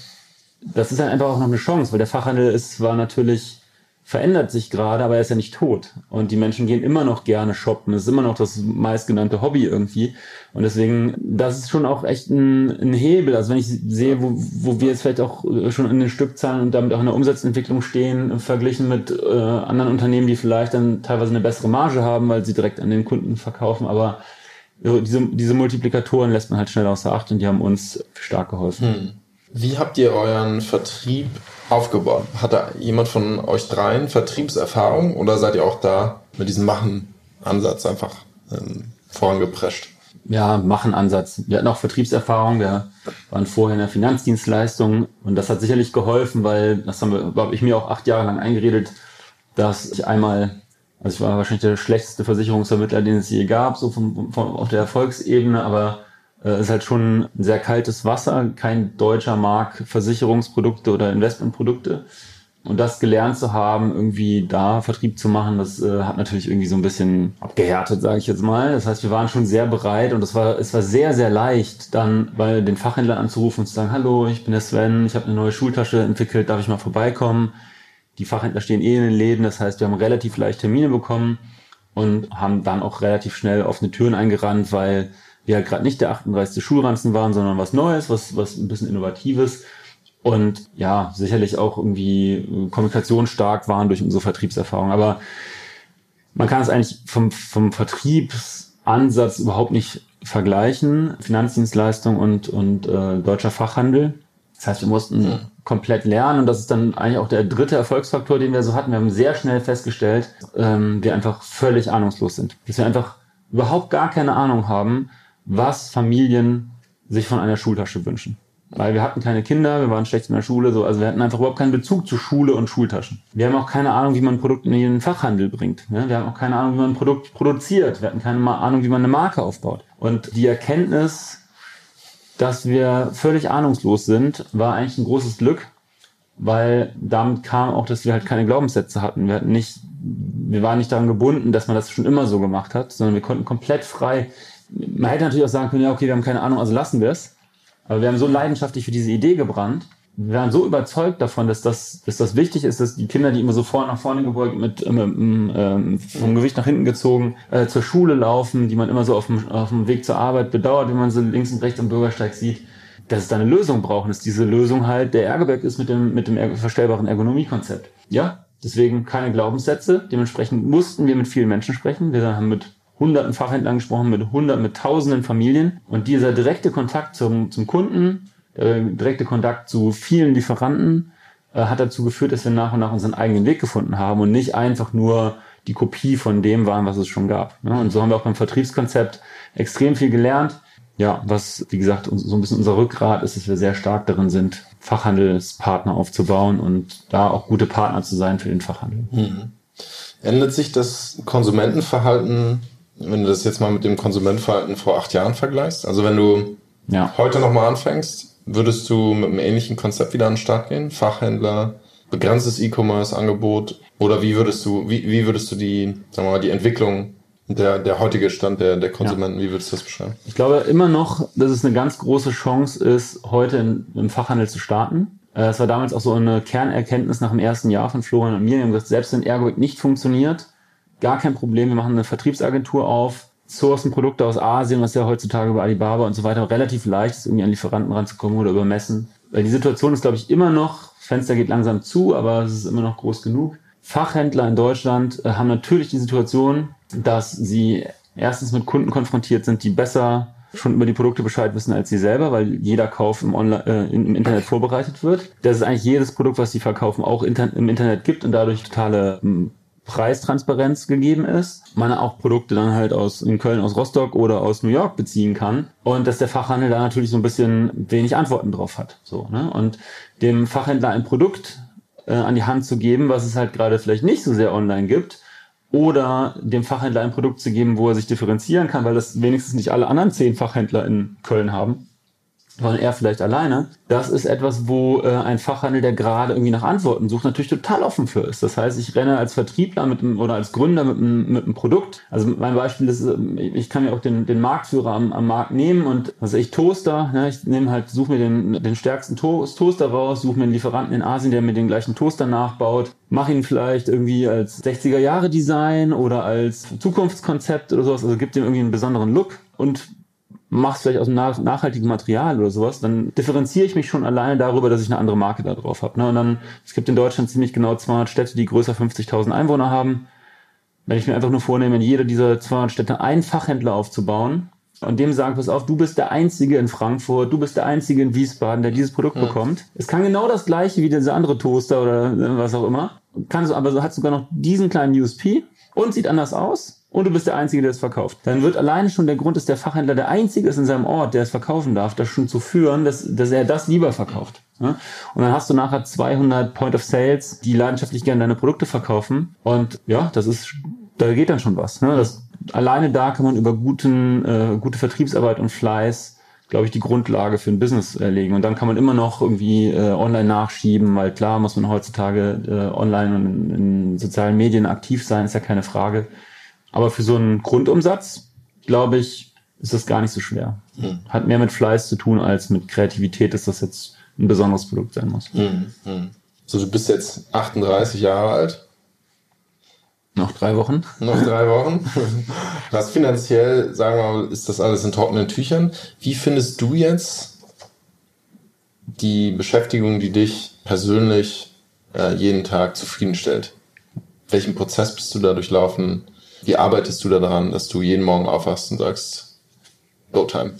Speaker 3: das ist halt einfach auch noch eine Chance, weil der Fachhandel ist zwar natürlich verändert sich gerade, aber er ist ja nicht tot. Und die Menschen gehen immer noch gerne shoppen. Es ist immer noch das meistgenannte Hobby irgendwie. Und deswegen, das ist schon auch echt ein, ein Hebel. Also wenn ich sehe, wo, wo wir jetzt vielleicht auch schon in den Stückzahlen und damit auch in der Umsatzentwicklung stehen, verglichen mit äh, anderen Unternehmen, die vielleicht dann teilweise eine bessere Marge haben, weil sie direkt an den Kunden verkaufen. Aber diese, diese Multiplikatoren lässt man halt schnell außer Acht und die haben uns stark geholfen. Hm.
Speaker 1: Wie habt ihr euren Vertrieb aufgebaut? Hat da jemand von euch dreien Vertriebserfahrung oder seid ihr auch da mit diesem Machen-Ansatz einfach ähm, vorangeprescht?
Speaker 3: Ja, Machen-Ansatz. Wir hatten auch Vertriebserfahrung, wir waren vorher in der Finanzdienstleistung und das hat sicherlich geholfen, weil das haben habe ich mir auch acht Jahre lang eingeredet, dass ich einmal, also ich war wahrscheinlich der schlechteste Versicherungsvermittler, den es je gab, so von, von auf der Erfolgsebene, aber äh, ist halt schon sehr kaltes Wasser. Kein deutscher mag Versicherungsprodukte oder Investmentprodukte. Und das gelernt zu haben, irgendwie da Vertrieb zu machen, das äh, hat natürlich irgendwie so ein bisschen abgehärtet, sage ich jetzt mal. Das heißt, wir waren schon sehr bereit und es war, es war sehr, sehr leicht, dann bei den Fachhändlern anzurufen und zu sagen, hallo, ich bin der Sven, ich habe eine neue Schultasche entwickelt, darf ich mal vorbeikommen? Die Fachhändler stehen eh in den Läden, das heißt, wir haben relativ leicht Termine bekommen und haben dann auch relativ schnell offene Türen eingerannt, weil wir halt gerade nicht der 38. Schulranzen waren, sondern was Neues, was, was ein bisschen Innovatives und ja, sicherlich auch irgendwie kommunikationsstark waren durch unsere Vertriebserfahrung. Aber man kann es eigentlich vom, vom Vertriebsansatz überhaupt nicht vergleichen. Finanzdienstleistung und, und äh, deutscher Fachhandel. Das heißt, wir mussten ja. komplett lernen und das ist dann eigentlich auch der dritte Erfolgsfaktor, den wir so hatten. Wir haben sehr schnell festgestellt, ähm, wir einfach völlig ahnungslos sind. Dass wir einfach überhaupt gar keine Ahnung haben, was Familien sich von einer Schultasche wünschen. Weil wir hatten keine Kinder, wir waren schlecht in der Schule, so, also wir hatten einfach überhaupt keinen Bezug zu Schule und Schultaschen. Wir haben auch keine Ahnung, wie man ein Produkt in den Fachhandel bringt. Ne? Wir haben auch keine Ahnung, wie man ein Produkt produziert. Wir hatten keine Ahnung, wie man eine Marke aufbaut. Und die Erkenntnis, dass wir völlig ahnungslos sind, war eigentlich ein großes Glück, weil damit kam auch, dass wir halt keine Glaubenssätze hatten. Wir hatten nicht, wir waren nicht daran gebunden, dass man das schon immer so gemacht hat, sondern wir konnten komplett frei. Man hätte natürlich auch sagen können, ja, okay, wir haben keine Ahnung, also lassen wir es. Aber wir haben so leidenschaftlich für diese Idee gebrannt. Wir waren so überzeugt davon, dass das, dass das wichtig ist, dass die Kinder, die immer so vorne nach vorne gebeugt, mit, äh, mit ähm, vom Gewicht nach hinten gezogen, äh, zur Schule laufen, die man immer so auf dem, auf dem Weg zur Arbeit bedauert, wenn man sie links und rechts am Bürgersteig sieht, dass es da eine Lösung brauchen, dass diese Lösung halt der Ergoberg ist mit dem, mit dem verstellbaren Ergonomiekonzept. Ja, deswegen keine Glaubenssätze. Dementsprechend mussten wir mit vielen Menschen sprechen. Wir haben mit hunderten Fachhändlern gesprochen, mit hunderten, mit tausenden Familien. Und dieser direkte Kontakt zum, zum Kunden, der direkte Kontakt zu vielen Lieferanten, äh, hat dazu geführt, dass wir nach und nach unseren eigenen Weg gefunden haben und nicht einfach nur die Kopie von dem waren, was es schon gab. Ja, und so haben wir auch beim Vertriebskonzept extrem viel gelernt. Ja, was, wie gesagt, so ein bisschen unser Rückgrat ist, dass wir sehr stark darin sind, Fachhandelspartner aufzubauen und da auch gute Partner zu sein für den Fachhandel. Mhm.
Speaker 1: Ändert sich das Konsumentenverhalten wenn du das jetzt mal mit dem Konsumentverhalten vor acht Jahren vergleichst, also wenn du ja. heute nochmal anfängst, würdest du mit einem ähnlichen Konzept wieder an den Start gehen? Fachhändler, begrenztes E-Commerce-Angebot? Oder wie würdest du, wie, wie würdest du die, sagen wir mal, die Entwicklung der, der heutige Stand der, der Konsumenten, ja. wie würdest du das beschreiben?
Speaker 3: Ich glaube immer noch, dass es eine ganz große Chance ist, heute in, im Fachhandel zu starten. Äh, es war damals auch so eine Kernerkenntnis nach dem ersten Jahr von Florian und mir. Wir haben gesagt, selbst wenn Ergoik nicht funktioniert, gar kein Problem. Wir machen eine Vertriebsagentur auf, sourcen Produkte aus Asien, was ja heutzutage über Alibaba und so weiter relativ leicht ist, irgendwie an Lieferanten ranzukommen oder übermessen. Weil die Situation ist, glaube ich, immer noch, Fenster geht langsam zu, aber es ist immer noch groß genug. Fachhändler in Deutschland äh, haben natürlich die Situation, dass sie erstens mit Kunden konfrontiert sind, die besser schon über die Produkte Bescheid wissen als sie selber, weil jeder Kauf im, Online, äh, im Internet vorbereitet wird. Dass es eigentlich jedes Produkt, was sie verkaufen, auch im Internet gibt und dadurch totale Preistransparenz gegeben ist, man auch Produkte dann halt aus in Köln, aus Rostock oder aus New York beziehen kann und dass der Fachhandel da natürlich so ein bisschen wenig Antworten drauf hat. So, ne? Und dem Fachhändler ein Produkt äh, an die Hand zu geben, was es halt gerade vielleicht nicht so sehr online gibt, oder dem Fachhändler ein Produkt zu geben, wo er sich differenzieren kann, weil das wenigstens nicht alle anderen zehn Fachhändler in Köln haben sondern er vielleicht alleine. Das ist etwas, wo äh, ein Fachhandel, der gerade irgendwie nach Antworten sucht, natürlich total offen für ist. Das heißt, ich renne als Vertriebler mit einem, oder als Gründer mit einem, mit einem Produkt. Also mein Beispiel ist, ähm, ich kann mir auch den, den Marktführer am, am Markt nehmen und also ich Toaster, ne, ich nehme halt, suche mir den, den stärksten to Toaster raus, suche mir einen Lieferanten in Asien, der mir den gleichen Toaster nachbaut, mache ihn vielleicht irgendwie als 60er Jahre Design oder als Zukunftskonzept oder sowas, also gibt ihm irgendwie einen besonderen Look und mach's vielleicht aus einem nachhaltigen Material oder sowas, dann differenziere ich mich schon alleine darüber, dass ich eine andere Marke da drauf habe. Ne? Und dann, es gibt in Deutschland ziemlich genau 200 Städte, die größer 50.000 Einwohner haben. Wenn ich mir einfach nur vornehme, in jeder dieser 200 Städte einen Fachhändler aufzubauen und dem sagen, pass auf, du bist der Einzige in Frankfurt, du bist der Einzige in Wiesbaden, der dieses Produkt ja. bekommt. Es kann genau das gleiche wie dieser andere Toaster oder was auch immer. Kann so, aber so hat sogar noch diesen kleinen USP und sieht anders aus und du bist der Einzige, der es verkauft. Dann wird alleine schon der Grund, dass der Fachhändler der Einzige ist in seinem Ort, der es verkaufen darf, das schon zu führen, dass, dass er das lieber verkauft. Und dann hast du nachher 200 Point of Sales, die leidenschaftlich gerne deine Produkte verkaufen. Und ja, das ist, da geht dann schon was. Ne? Das, alleine da kann man über guten, äh, gute Vertriebsarbeit und Fleiß glaube ich, die Grundlage für ein Business äh, legen. Und dann kann man immer noch irgendwie äh, online nachschieben, weil klar muss man heutzutage äh, online und in, in sozialen Medien aktiv sein, ist ja keine Frage. Aber für so einen Grundumsatz, glaube ich, ist das gar nicht so schwer. Mhm. Hat mehr mit Fleiß zu tun als mit Kreativität, dass das jetzt ein besonderes Produkt sein muss. Mhm.
Speaker 1: So, du bist jetzt 38 Jahre alt.
Speaker 3: Noch drei Wochen.
Speaker 1: Noch drei [LAUGHS] Wochen. Was finanziell, sagen wir mal, ist das alles in trockenen Tüchern. Wie findest du jetzt die Beschäftigung, die dich persönlich äh, jeden Tag zufriedenstellt? Welchen Prozess bist du da durchlaufen? Wie arbeitest du daran, dass du jeden Morgen aufwachst und sagst, Go Time?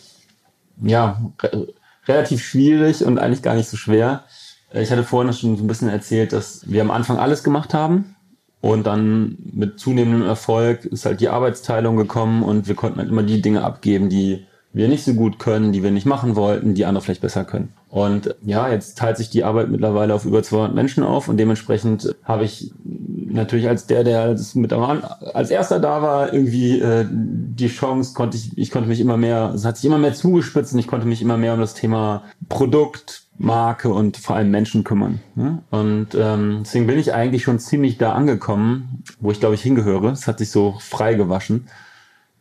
Speaker 3: Ja, re relativ schwierig und eigentlich gar nicht so schwer. Ich hatte vorhin schon so ein bisschen erzählt, dass wir am Anfang alles gemacht haben und dann mit zunehmendem Erfolg ist halt die Arbeitsteilung gekommen und wir konnten halt immer die Dinge abgeben, die wir nicht so gut können, die wir nicht machen wollten, die andere vielleicht besser können. Und ja, jetzt teilt sich die Arbeit mittlerweile auf über 200 Menschen auf und dementsprechend habe ich natürlich als der, der als, mit als erster da war, irgendwie äh, die Chance, konnte ich, ich konnte mich immer mehr, es hat sich immer mehr zugespitzt und ich konnte mich immer mehr um das Thema Produkt, Marke und vor allem Menschen kümmern. Ne? Und ähm, deswegen bin ich eigentlich schon ziemlich da angekommen, wo ich glaube ich hingehöre. Es hat sich so frei gewaschen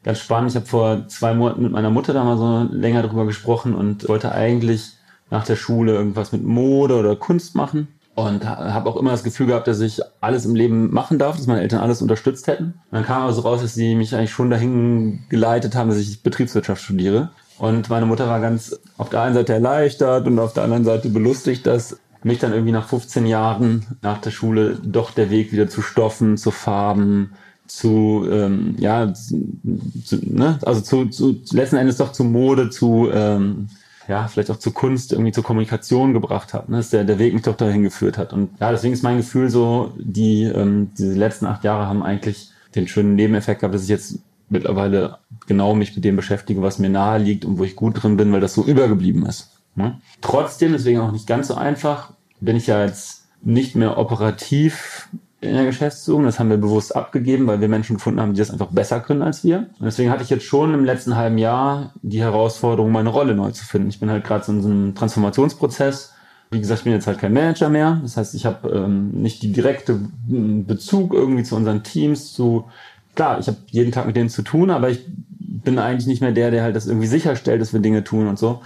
Speaker 3: ganz spannend. Ich habe vor zwei Monaten mit meiner Mutter da mal so länger drüber gesprochen und wollte eigentlich nach der Schule irgendwas mit Mode oder Kunst machen und habe auch immer das Gefühl gehabt, dass ich alles im Leben machen darf, dass meine Eltern alles unterstützt hätten. Und dann kam also raus, dass sie mich eigentlich schon dahin geleitet haben, dass ich Betriebswirtschaft studiere. Und meine Mutter war ganz auf der einen Seite erleichtert und auf der anderen Seite belustigt, dass mich dann irgendwie nach 15 Jahren nach der Schule doch der Weg wieder zu Stoffen, zu Farben, zu, ähm, ja, zu, ne? also zu, zu letzten Endes doch zu Mode, zu, ähm, ja, vielleicht auch zu Kunst, irgendwie zur Kommunikation gebracht hat, ne? dass der, der Weg mich doch dahin geführt hat. Und ja, deswegen ist mein Gefühl so, die, ähm, diese letzten acht Jahre haben eigentlich den schönen Nebeneffekt gehabt, dass ich jetzt mittlerweile genau mich mit dem beschäftige, was mir nahe liegt und wo ich gut drin bin, weil das so übergeblieben ist. Ne? Trotzdem, deswegen auch nicht ganz so einfach, bin ich ja jetzt nicht mehr operativ in der Geschäftsführung. Das haben wir bewusst abgegeben, weil wir Menschen gefunden haben, die das einfach besser können als wir. Und deswegen hatte ich jetzt schon im letzten halben Jahr die Herausforderung, meine Rolle neu zu finden. Ich bin halt gerade so in so einem Transformationsprozess. Wie gesagt, ich bin jetzt halt kein Manager mehr. Das heißt, ich habe ähm, nicht die direkte Bezug irgendwie zu unseren Teams, zu klar, ich habe jeden Tag mit denen zu tun, aber ich bin eigentlich nicht mehr der, der halt das irgendwie sicherstellt, dass wir Dinge tun und so.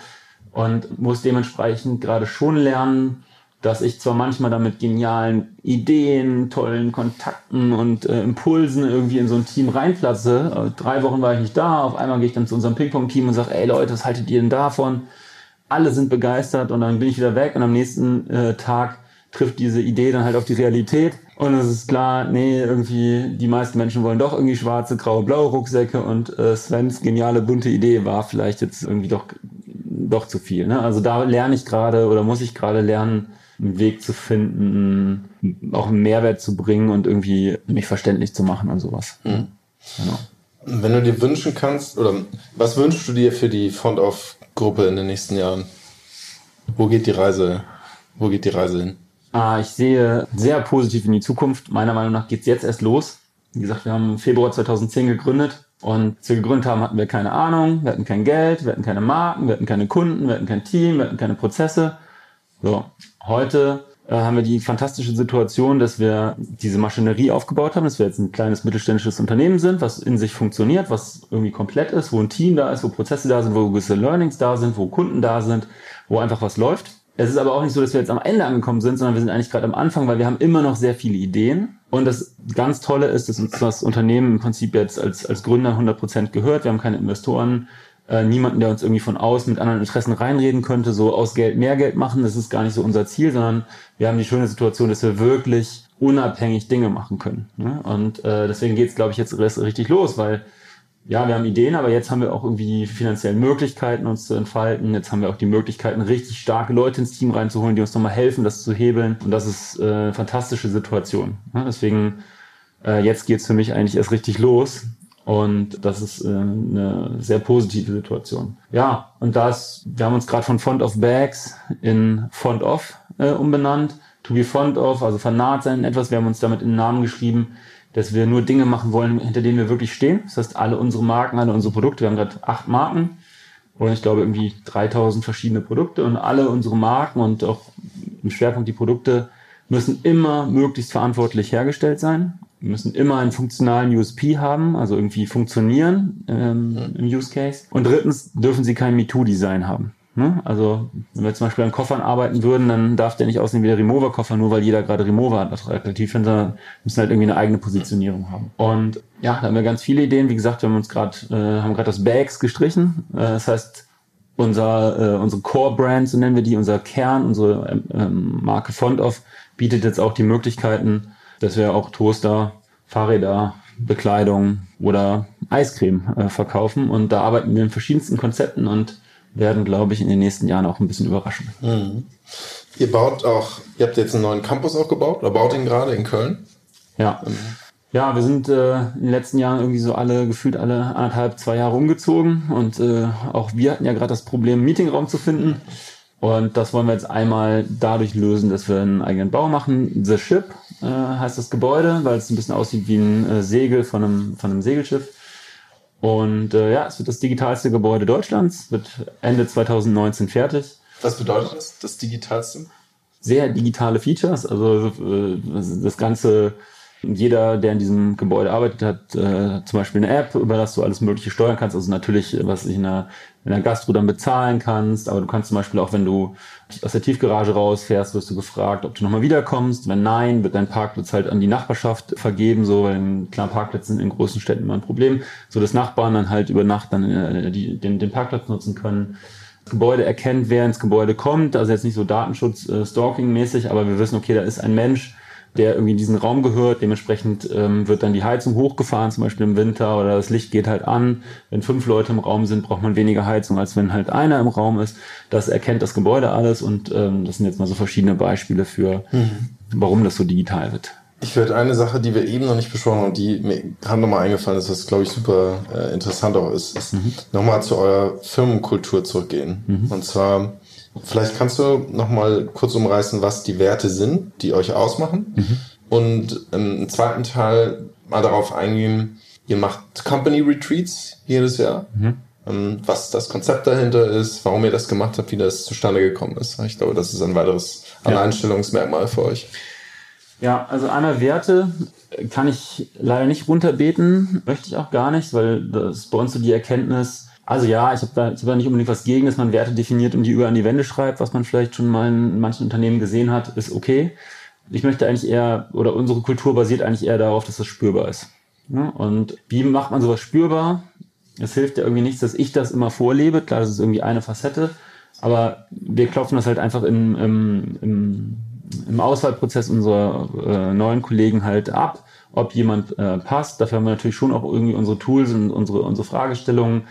Speaker 3: Und muss dementsprechend gerade schon lernen, dass ich zwar manchmal damit genialen Ideen, tollen Kontakten und äh, Impulsen irgendwie in so ein Team reinplatze. Äh, drei Wochen war ich nicht da, auf einmal gehe ich dann zu unserem Ping-Pong-Team und sage, ey Leute, was haltet ihr denn davon? Alle sind begeistert und dann bin ich wieder weg und am nächsten äh, Tag trifft diese Idee dann halt auf die Realität. Und es ist klar, nee, irgendwie, die meisten Menschen wollen doch irgendwie schwarze, graue, blaue Rucksäcke und äh, Svens geniale, bunte Idee war vielleicht jetzt irgendwie doch, doch zu viel. Ne? Also da lerne ich gerade oder muss ich gerade lernen, einen Weg zu finden, auch einen Mehrwert zu bringen und irgendwie mich verständlich zu machen und sowas. Mhm.
Speaker 1: Genau. Wenn du dir wünschen kannst, oder was wünschst du dir für die Front-Off-Gruppe in den nächsten Jahren? Wo geht die Reise, wo geht die Reise hin?
Speaker 3: Ah, ich sehe sehr positiv in die Zukunft. Meiner Meinung nach geht's jetzt erst los. Wie gesagt, wir haben im Februar 2010 gegründet und als wir gegründet haben, hatten wir keine Ahnung, wir hatten kein Geld, wir hatten keine Marken, wir hatten keine Kunden, wir hatten kein Team, wir hatten keine Prozesse. So, heute äh, haben wir die fantastische Situation, dass wir diese Maschinerie aufgebaut haben, dass wir jetzt ein kleines mittelständisches Unternehmen sind, was in sich funktioniert, was irgendwie komplett ist, wo ein Team da ist, wo Prozesse da sind, wo gewisse Learnings da sind, wo Kunden da sind, wo einfach was läuft. Es ist aber auch nicht so, dass wir jetzt am Ende angekommen sind, sondern wir sind eigentlich gerade am Anfang, weil wir haben immer noch sehr viele Ideen. Und das ganz Tolle ist, dass uns das Unternehmen im Prinzip jetzt als, als Gründer 100% gehört. Wir haben keine Investoren, äh, niemanden, der uns irgendwie von außen mit anderen Interessen reinreden könnte, so aus Geld mehr Geld machen. Das ist gar nicht so unser Ziel, sondern wir haben die schöne Situation, dass wir wirklich unabhängig Dinge machen können. Ne? Und äh, deswegen geht's, glaube ich, jetzt richtig los, weil ja, wir haben Ideen, aber jetzt haben wir auch irgendwie die finanziellen Möglichkeiten, uns zu entfalten. Jetzt haben wir auch die Möglichkeiten, richtig starke Leute ins Team reinzuholen, die uns nochmal helfen, das zu hebeln. Und das ist äh, eine fantastische Situation. Ne? Deswegen, äh, jetzt geht's für mich eigentlich erst richtig los. Und das ist äh, eine sehr positive Situation. Ja, und das, wir haben uns gerade von Font of Bags in Font of äh, umbenannt. To be Font of, also vernaht sein etwas. Wir haben uns damit in den Namen geschrieben, dass wir nur Dinge machen wollen, hinter denen wir wirklich stehen. Das heißt, alle unsere Marken, alle unsere Produkte, wir haben gerade acht Marken und ich glaube irgendwie 3000 verschiedene Produkte und alle unsere Marken und auch im Schwerpunkt die Produkte müssen immer möglichst verantwortlich hergestellt sein müssen immer einen funktionalen USP haben, also irgendwie funktionieren ähm, im Use Case. Und drittens dürfen sie kein MeToo-Design haben. Ne? Also wenn wir zum Beispiel an Koffern arbeiten würden, dann darf der nicht aussehen wie der Remover-Koffer, nur weil jeder gerade Remover attraktiv findet, sondern müssen halt irgendwie eine eigene Positionierung haben. Und ja, da haben wir ganz viele Ideen. Wie gesagt, wir haben uns gerade, äh, haben gerade das Bags gestrichen. Äh, das heißt, unser, äh, unsere Core-Brand, so nennen wir die, unser Kern, unsere ähm Marke Fontoff bietet jetzt auch die Möglichkeiten, dass wir auch Toaster, Fahrräder, Bekleidung oder Eiscreme äh, verkaufen. Und da arbeiten wir in verschiedensten Konzepten und werden, glaube ich, in den nächsten Jahren auch ein bisschen überraschen. Mhm.
Speaker 1: Ihr baut auch, ihr habt jetzt einen neuen Campus auch gebaut oder baut ihn gerade in Köln?
Speaker 3: Ja. Mhm. Ja, wir sind äh, in den letzten Jahren irgendwie so alle, gefühlt alle anderthalb, zwei Jahre umgezogen und äh, auch wir hatten ja gerade das Problem, Meetingraum zu finden. Und das wollen wir jetzt einmal dadurch lösen, dass wir einen eigenen Bau machen. The Ship äh, heißt das Gebäude, weil es ein bisschen aussieht wie ein äh, Segel von einem, von einem Segelschiff. Und äh, ja, es wird das digitalste Gebäude Deutschlands, wird Ende 2019 fertig.
Speaker 1: Was bedeutet das, das digitalste?
Speaker 3: Sehr digitale Features, also äh, das ganze jeder, der in diesem Gebäude arbeitet, hat äh, zum Beispiel eine App, über das du alles Mögliche steuern kannst. Also natürlich, was ich in der, in der Gastro dann bezahlen kannst. Aber du kannst zum Beispiel auch, wenn du aus der Tiefgarage rausfährst, wirst du gefragt, ob du nochmal wiederkommst. Wenn nein, wird dein Parkplatz halt an die Nachbarschaft vergeben. So, weil klar, Parkplätze sind in großen Städten immer ein Problem. So, dass Nachbarn dann halt über Nacht dann äh, die, den, den Parkplatz nutzen können. Das Gebäude erkennt, wer ins Gebäude kommt. Also jetzt nicht so Datenschutz, äh, aber wir wissen, okay, da ist ein Mensch, der irgendwie in diesen Raum gehört. Dementsprechend ähm, wird dann die Heizung hochgefahren, zum Beispiel im Winter, oder das Licht geht halt an. Wenn fünf Leute im Raum sind, braucht man weniger Heizung, als wenn halt einer im Raum ist. Das erkennt das Gebäude alles und ähm, das sind jetzt mal so verschiedene Beispiele für, mhm. warum das so digital wird.
Speaker 1: Ich würde eine Sache, die wir eben noch nicht besprochen haben, die mir gerade nochmal eingefallen ist, was glaube ich super äh, interessant auch ist, ist mhm. nochmal zu eurer Firmenkultur zurückgehen. Mhm. Und zwar Vielleicht kannst du noch mal kurz umreißen, was die Werte sind, die euch ausmachen. Mhm. Und im zweiten Teil mal darauf eingehen, ihr macht Company Retreats jedes Jahr. Mhm. Ähm, was das Konzept dahinter ist, warum ihr das gemacht habt, wie das zustande gekommen ist. Ich glaube, das ist ein weiteres Alleinstellungsmerkmal für euch.
Speaker 3: Ja, also einmal Werte kann ich leider nicht runterbeten, möchte ich auch gar nicht, weil das ist bei uns so die Erkenntnis, also ja, ich habe da, ich hab da nicht unbedingt was gegen, dass man Werte definiert und die über an die Wände schreibt, was man vielleicht schon mal in manchen Unternehmen gesehen hat, ist okay. Ich möchte eigentlich eher, oder unsere Kultur basiert eigentlich eher darauf, dass das spürbar ist. Und wie macht man sowas spürbar? Es hilft ja irgendwie nichts, dass ich das immer vorlebe. Klar, das ist irgendwie eine Facette. Aber wir klopfen das halt einfach im, im, im, im Auswahlprozess unserer äh, neuen Kollegen halt ab, ob jemand äh, passt. Dafür haben wir natürlich schon auch irgendwie unsere Tools und unsere, unsere Fragestellungen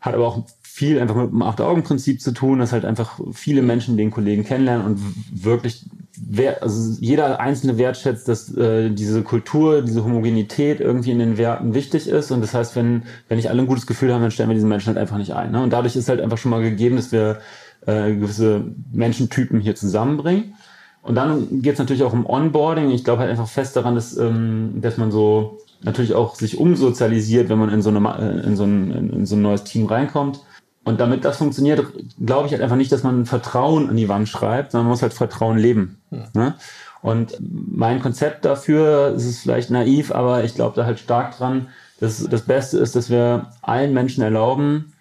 Speaker 3: hat aber auch viel einfach mit dem Acht-Augen-Prinzip zu tun, dass halt einfach viele Menschen den Kollegen kennenlernen und wirklich wer, also jeder einzelne wertschätzt, dass äh, diese Kultur, diese Homogenität irgendwie in den Werten wichtig ist. Und das heißt, wenn, wenn nicht alle ein gutes Gefühl haben, dann stellen wir diesen Menschen halt einfach nicht ein. Ne? Und dadurch ist halt einfach schon mal gegeben, dass wir äh, gewisse Menschentypen hier zusammenbringen. Und dann geht es natürlich auch um Onboarding. Ich glaube halt einfach fest daran, dass, ähm, dass man so natürlich auch sich umsozialisiert, wenn man in so, eine, äh, in so, ein, in so ein neues Team reinkommt. Und damit das funktioniert, glaube ich halt einfach nicht, dass man Vertrauen an die Wand schreibt, sondern man muss halt Vertrauen leben. Ja. Ne? Und mein Konzept dafür, ist es vielleicht naiv, aber ich glaube da halt stark dran, dass das Beste ist, dass wir allen Menschen erlauben,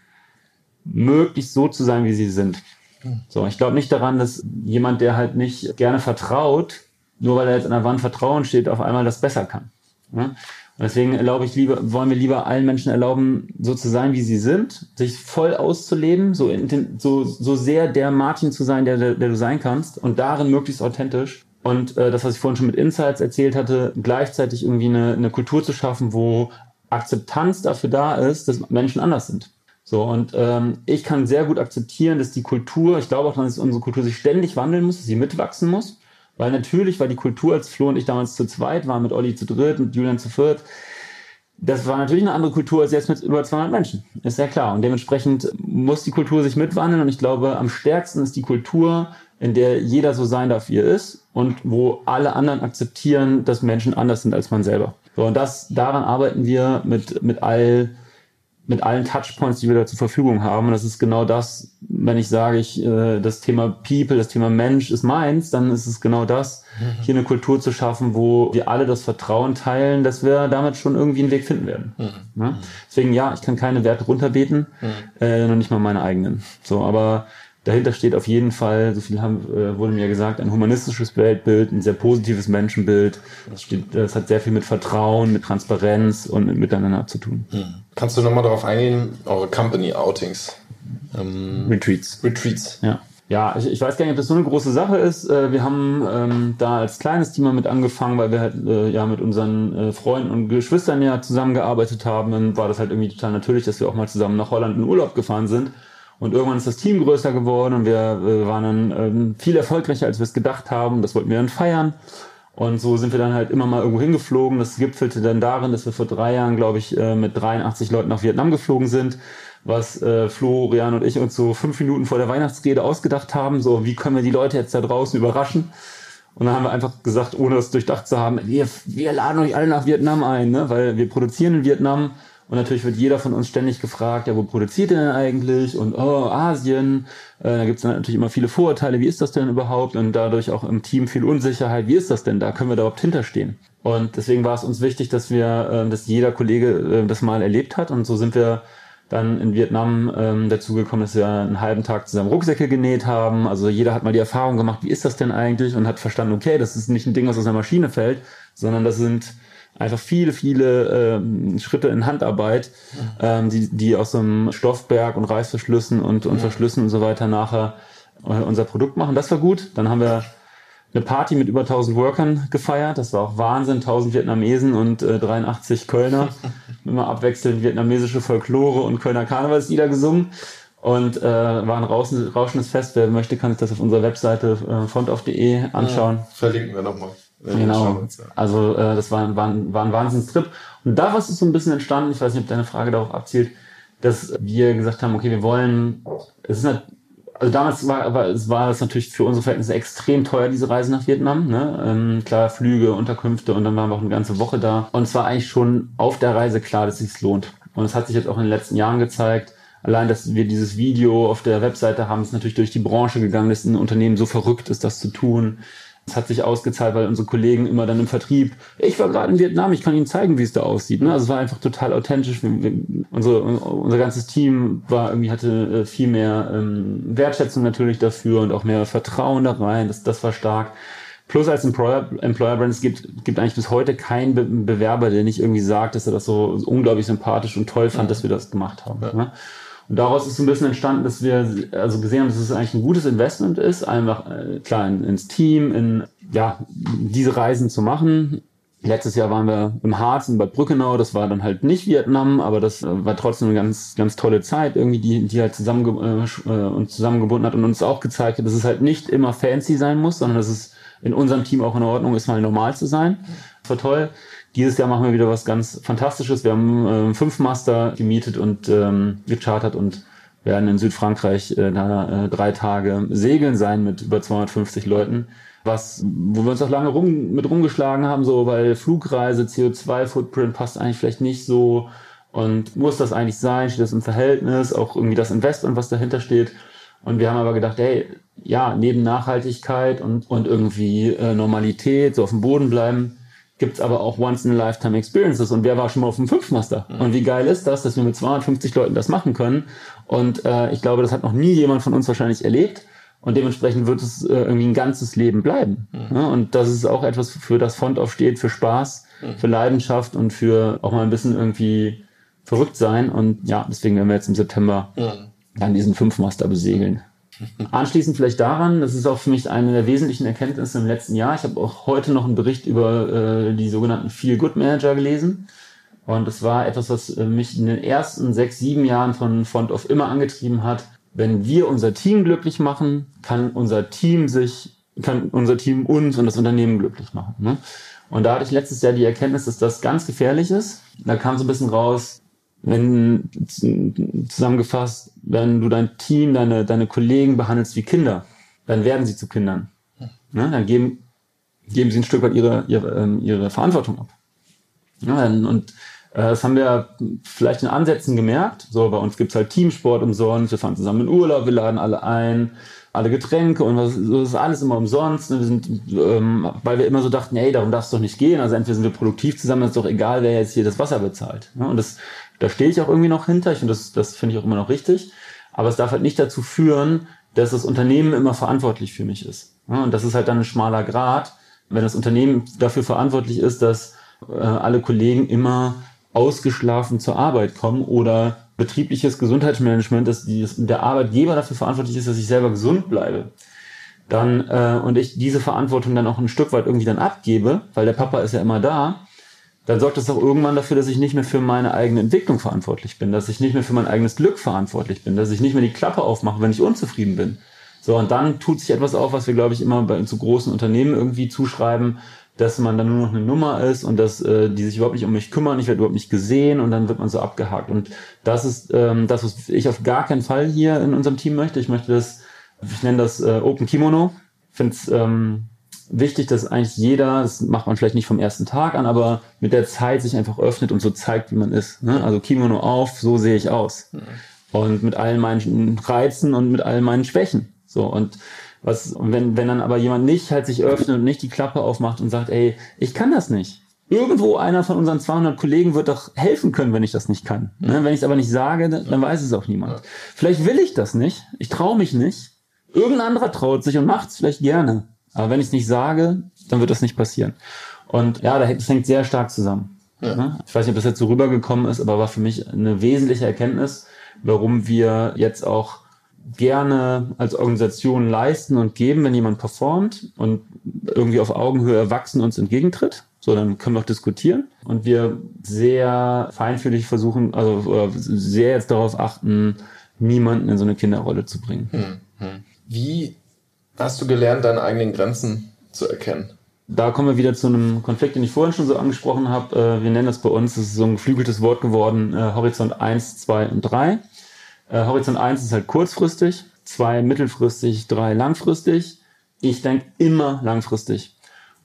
Speaker 3: möglichst so zu sein, wie sie sind. So, ich glaube nicht daran, dass jemand, der halt nicht gerne vertraut, nur weil er jetzt an der Wand Vertrauen steht, auf einmal das besser kann. Ja? Deswegen glaube ich, lieber, wollen wir lieber allen Menschen erlauben, so zu sein, wie sie sind, sich voll auszuleben, so, so, so sehr der Martin zu sein, der, der, der du sein kannst und darin möglichst authentisch. Und äh, das, was ich vorhin schon mit Insights erzählt hatte, gleichzeitig irgendwie eine, eine Kultur zu schaffen, wo Akzeptanz dafür da ist, dass Menschen anders sind. So, und ähm, ich kann sehr gut akzeptieren, dass die Kultur, ich glaube auch, dass unsere Kultur sich ständig wandeln muss, dass sie mitwachsen muss. Weil natürlich war die Kultur, als Flo und ich damals zu zweit waren, mit Olli zu dritt, mit Julian zu viert, das war natürlich eine andere Kultur als jetzt mit über 200 Menschen. Ist ja klar. Und dementsprechend muss die Kultur sich mitwandeln. Und ich glaube, am stärksten ist die Kultur, in der jeder so sein darf, wie er ist. Und wo alle anderen akzeptieren, dass Menschen anders sind als man selber. So, und das, daran arbeiten wir mit, mit all mit allen Touchpoints, die wir da zur Verfügung haben. Und das ist genau das, wenn ich sage, ich, äh, das Thema People, das Thema Mensch ist meins, dann ist es genau das, mhm. hier eine Kultur zu schaffen, wo wir alle das Vertrauen teilen, dass wir damit schon irgendwie einen Weg finden werden. Mhm. Ja? Deswegen ja, ich kann keine Werte runterbeten, mhm. äh, noch nicht mal meine eigenen. So, aber dahinter steht auf jeden Fall, so viel haben, äh, wurde mir gesagt, ein humanistisches Weltbild, ein sehr positives Menschenbild. Das, steht, das hat sehr viel mit Vertrauen, mit Transparenz und mit Miteinander zu tun.
Speaker 1: Hm. Kannst du nochmal darauf eingehen, eure Company-Outings?
Speaker 3: Ähm, Retreats.
Speaker 1: Retreats.
Speaker 3: Ja. Ja, ich, ich weiß gar nicht, ob das so eine große Sache ist. Äh, wir haben ähm, da als kleines Team mit angefangen, weil wir halt äh, ja mit unseren äh, Freunden und Geschwistern ja zusammengearbeitet haben. Dann war das halt irgendwie total natürlich, dass wir auch mal zusammen nach Holland in Urlaub gefahren sind. Und irgendwann ist das Team größer geworden und wir äh, waren dann ähm, viel erfolgreicher, als wir es gedacht haben. Das wollten wir dann feiern. Und so sind wir dann halt immer mal irgendwo hingeflogen. Das gipfelte dann darin, dass wir vor drei Jahren, glaube ich, äh, mit 83 Leuten nach Vietnam geflogen sind, was äh, Florian und ich uns so fünf Minuten vor der Weihnachtsrede ausgedacht haben. So, wie können wir die Leute jetzt da draußen überraschen? Und dann haben wir einfach gesagt, ohne das durchdacht zu haben, wir, wir laden euch alle nach Vietnam ein, ne? weil wir produzieren in Vietnam und natürlich wird jeder von uns ständig gefragt, ja, wo produziert ihr denn eigentlich? Und oh, Asien. Äh, da gibt es natürlich immer viele Vorurteile, wie ist das denn überhaupt? Und dadurch auch im Team viel Unsicherheit, wie ist das denn da? Können wir da überhaupt hinterstehen? Und deswegen war es uns wichtig, dass wir, äh, dass jeder Kollege äh, das mal erlebt hat. Und so sind wir dann in Vietnam ähm, dazu gekommen, dass wir einen halben Tag zusammen Rucksäcke genäht haben. Also jeder hat mal die Erfahrung gemacht, wie ist das denn eigentlich? Und hat verstanden, okay, das ist nicht ein Ding, was aus einer Maschine fällt, sondern das sind einfach viele, viele ähm, Schritte in Handarbeit, ähm, die, die aus einem Stoffberg und Reißverschlüssen und, und Verschlüssen und so weiter nachher äh, unser Produkt machen. Das war gut. Dann haben wir eine Party mit über 1000 Workern gefeiert. Das war auch Wahnsinn. 1000 Vietnamesen und äh, 83 Kölner. [LAUGHS] Immer abwechselnd vietnamesische Folklore und Kölner Karnevalslieder gesungen. Und äh, war ein rauschendes Fest. Wer möchte, kann sich das auf unserer Webseite äh, fontauf.de anschauen. Ja,
Speaker 1: verlinken wir nochmal.
Speaker 3: Genau. Also äh, das war, war, war ein Wahnsinnstrip. Und daraus ist so ein bisschen entstanden, ich weiß nicht, ob deine Frage darauf abzielt, dass wir gesagt haben, okay, wir wollen, es ist halt, also damals war, war, es war das natürlich für unsere Verhältnisse extrem teuer, diese Reise nach Vietnam. Ne? Ähm, klar, Flüge, Unterkünfte und dann waren wir auch eine ganze Woche da. Und es war eigentlich schon auf der Reise klar, dass es sich lohnt. Und es hat sich jetzt auch in den letzten Jahren gezeigt, allein, dass wir dieses Video auf der Webseite haben, ist natürlich durch die Branche gegangen, dass ein Unternehmen so verrückt ist, das zu tun. Es hat sich ausgezahlt, weil unsere Kollegen immer dann im Vertrieb, ich war gerade in Vietnam, ich kann Ihnen zeigen, wie es da aussieht. Ne? Also es war einfach total authentisch. Unsere, unser ganzes Team war irgendwie hatte äh, viel mehr ähm, Wertschätzung natürlich dafür und auch mehr Vertrauen da rein. Das, das war stark. Plus als Employer, Employer Brand, es gibt, gibt eigentlich bis heute keinen Be Bewerber, der nicht irgendwie sagt, dass er das so unglaublich sympathisch und toll fand, ja. dass wir das gemacht haben. Ja. Ne? Und daraus ist so ein bisschen entstanden, dass wir also gesehen haben, dass es eigentlich ein gutes Investment ist, einfach äh, klar in, ins Team, in ja diese Reisen zu machen. Letztes Jahr waren wir im Harz in Bad Brückenau, das war dann halt nicht Vietnam, aber das äh, war trotzdem eine ganz, ganz tolle Zeit, irgendwie, die, die halt zusammen, äh, äh, uns zusammengebunden hat und uns auch gezeigt hat, dass es halt nicht immer fancy sein muss, sondern dass es in unserem Team auch in Ordnung ist, mal normal zu sein. Das war toll. Dieses Jahr machen wir wieder was ganz Fantastisches. Wir haben äh, fünf Master gemietet und ähm, gechartert und werden in Südfrankreich äh, da äh, drei Tage segeln sein mit über 250 Leuten. Was, wo wir uns auch lange rum, mit rumgeschlagen haben, so, weil Flugreise, CO2-Footprint passt eigentlich vielleicht nicht so. Und muss das eigentlich sein? Steht das im Verhältnis? Auch irgendwie das Investment, was dahinter steht. Und wir haben aber gedacht, hey, ja, neben Nachhaltigkeit und, und irgendwie äh, Normalität, so auf dem Boden bleiben, gibt's aber auch Once-in-a-Lifetime-Experiences. Und wer war schon mal auf dem Fünfmaster? Mhm. Und wie geil ist das, dass wir mit 250 Leuten das machen können? Und äh, ich glaube, das hat noch nie jemand von uns wahrscheinlich erlebt. Und dementsprechend wird es äh, irgendwie ein ganzes Leben bleiben. Mhm. Ja, und das ist auch etwas, für das Font aufsteht, für Spaß, mhm. für Leidenschaft und für auch mal ein bisschen irgendwie verrückt sein. Und ja, deswegen werden wir jetzt im September mhm. dann diesen Fünfmaster besegeln. Anschließend vielleicht daran, das ist auch für mich eine der wesentlichen Erkenntnisse im letzten Jahr. Ich habe auch heute noch einen Bericht über äh, die sogenannten Feel Good Manager gelesen. Und das war etwas, was äh, mich in den ersten sechs, sieben Jahren von Font of immer angetrieben hat. Wenn wir unser Team glücklich machen, kann unser Team sich, kann unser Team uns und das Unternehmen glücklich machen. Ne? Und da hatte ich letztes Jahr die Erkenntnis, dass das ganz gefährlich ist. Da kam so ein bisschen raus, wenn zusammengefasst, wenn du dein Team, deine, deine Kollegen behandelst wie Kinder, dann werden sie zu Kindern. Ne? Dann geben, geben sie ein Stück weit ihre, ihre, ähm, ihre Verantwortung ab. Ja, und Äh, das haben wir vielleicht in Ansätzen gemerkt. So, bei uns gibt's halt Teamsport umsonst, wir fahren zusammen in Urlaub, wir laden alle ein, alle Getränke und was, so ist alles immer umsonst. Wir sind, ähm, weil wir immer so dachten, hey, darum darf es doch nicht gehen. Also entweder sind wir produktiv zusammen, ist doch egal, wer jetzt hier das Wasser bezahlt. Ja, und das, da stehe ich auch irgendwie noch hinter. Ich finde, das, das finde ich auch immer noch richtig. Aber es darf halt nicht dazu führen, dass das Unternehmen immer verantwortlich für mich ist. Und das ist halt dann ein schmaler Grad, wenn das Unternehmen dafür verantwortlich ist, dass äh, alle Kollegen immer ausgeschlafen zur Arbeit kommen oder betriebliches Gesundheitsmanagement, dass die, der Arbeitgeber dafür verantwortlich ist, dass ich selber gesund bleibe, dann äh, und ich diese Verantwortung dann auch ein Stück weit irgendwie dann abgebe, weil der Papa ist ja immer da, dann sorgt das auch irgendwann dafür, dass ich nicht mehr für meine eigene Entwicklung verantwortlich bin, dass ich nicht mehr für mein eigenes Glück verantwortlich bin, dass ich nicht mehr die Klappe aufmache, wenn ich unzufrieden bin. So, und dann tut sich etwas auf, was wir, glaube ich, immer bei zu großen Unternehmen irgendwie zuschreiben, dass man dann nur noch eine Nummer ist und dass äh, die sich überhaupt nicht um mich kümmern, ich werde überhaupt nicht gesehen und dann wird man so abgehakt. Und das ist ähm, das, was ich auf gar keinen Fall hier in unserem Team möchte. Ich möchte das, ich nenne das äh, Open Kimono. Ich finde es ähm, wichtig, dass eigentlich jeder, das macht man vielleicht nicht vom ersten Tag an, aber mit der Zeit sich einfach öffnet und so zeigt, wie man ist. Ne? Also Kimono auf, so sehe ich aus. Mhm. Und mit allen meinen Reizen und mit allen meinen Schwächen. So und was, wenn, wenn dann aber jemand nicht halt sich öffnet und nicht die Klappe aufmacht und sagt, ey, ich kann das nicht. Irgendwo einer von unseren 200 Kollegen wird doch helfen können, wenn ich das nicht kann. Ne? Wenn ich es aber nicht sage, dann weiß es auch niemand. Vielleicht will ich das nicht. Ich traue mich nicht. Irgendein anderer traut sich und macht es vielleicht gerne. Aber wenn ich es nicht sage, dann wird das nicht passieren. Und ja, das hängt sehr stark zusammen. Ja. Ne? Ich weiß nicht, ob das jetzt so rübergekommen ist, aber war für mich eine wesentliche Erkenntnis, warum wir jetzt auch gerne als Organisation leisten und geben, wenn jemand performt und irgendwie auf Augenhöhe wachsen uns entgegentritt. So, dann können wir auch diskutieren. Und wir sehr feinfühlig versuchen, also sehr jetzt darauf achten, niemanden in so eine Kinderrolle zu bringen. Hm,
Speaker 1: hm. Wie hast du gelernt, deine eigenen Grenzen zu erkennen?
Speaker 3: Da kommen wir wieder zu einem Konflikt, den ich vorhin schon so angesprochen habe. Äh, wir nennen das bei uns, das ist so ein geflügeltes Wort geworden, äh, Horizont 1, 2 und 3. Äh, Horizont 1 ist halt kurzfristig, 2 mittelfristig, 3 langfristig. Ich denke immer langfristig.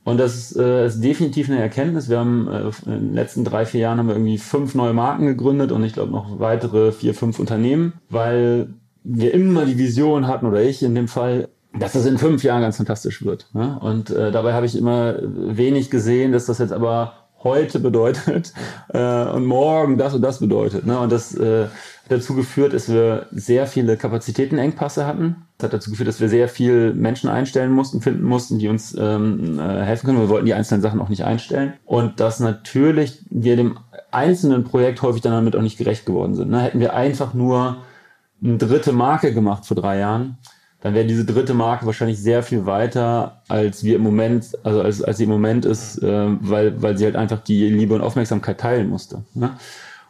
Speaker 3: Und das ist, äh, ist definitiv eine Erkenntnis. Wir haben äh, in den letzten drei, vier Jahren haben wir irgendwie fünf neue Marken gegründet und ich glaube noch weitere vier, fünf Unternehmen, weil wir immer die Vision hatten, oder ich in dem Fall, dass das in fünf Jahren ganz fantastisch wird. Ne? Und äh, dabei habe ich immer wenig gesehen, dass das jetzt aber heute bedeutet [LAUGHS] äh, und morgen das und das bedeutet. Ne? Und das äh, hat dazu geführt, dass wir sehr viele Kapazitätenengpasse hatten. Das hat dazu geführt, dass wir sehr viel Menschen einstellen mussten, finden mussten, die uns ähm, äh, helfen können. Wir wollten die einzelnen Sachen auch nicht einstellen. Und dass natürlich wir dem einzelnen Projekt häufig dann damit auch nicht gerecht geworden sind. Ne? Hätten wir einfach nur eine dritte Marke gemacht vor drei Jahren, dann wäre diese dritte Marke wahrscheinlich sehr viel weiter, als wir im Moment, also als, als sie im Moment ist, äh, weil, weil sie halt einfach die Liebe und Aufmerksamkeit teilen musste. Ne?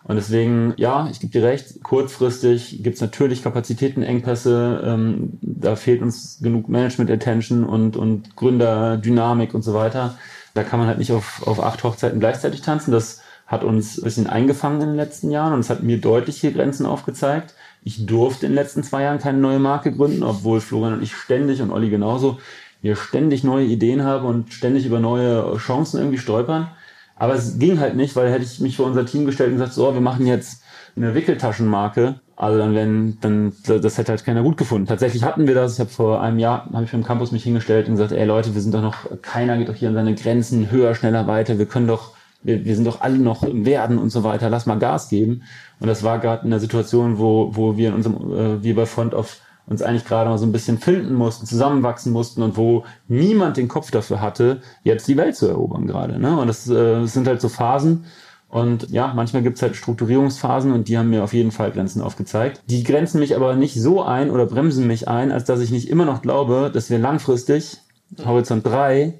Speaker 3: Und deswegen, ja, ich gebe dir recht, kurzfristig gibt's natürlich Kapazitätenengpässe, ähm, da fehlt uns genug Management-Attention und, und Gründerdynamik und so weiter. Da kann man halt nicht auf, auf acht Hochzeiten gleichzeitig tanzen. Das hat uns ein bisschen eingefangen in den letzten Jahren und es hat mir deutliche Grenzen aufgezeigt. Ich durfte in den letzten zwei Jahren keine neue Marke gründen, obwohl Florian und ich ständig und Olli genauso, wir ständig neue Ideen haben und ständig über neue Chancen irgendwie stolpern. Aber es ging halt nicht, weil hätte ich mich vor unser Team gestellt und gesagt, so, wir machen jetzt eine Wickeltaschenmarke, also dann wenn dann das hätte halt keiner gut gefunden. Tatsächlich hatten wir das. Ich habe vor einem Jahr habe ich beim Campus mich hingestellt und gesagt, ey Leute, wir sind doch noch keiner geht doch hier an seine Grenzen höher, schneller weiter. Wir können doch wir, wir sind doch alle noch im Werden und so weiter, lass mal Gas geben. Und das war gerade in der Situation, wo, wo wir in unserem, äh, wir bei Front of uns eigentlich gerade mal so ein bisschen finden mussten, zusammenwachsen mussten und wo niemand den Kopf dafür hatte, jetzt die Welt zu erobern gerade. Ne? Und das, äh, das sind halt so Phasen. Und ja, manchmal gibt's halt Strukturierungsphasen und die haben mir auf jeden Fall Grenzen aufgezeigt. Die grenzen mich aber nicht so ein oder bremsen mich ein, als dass ich nicht immer noch glaube, dass wir langfristig, Horizont 3,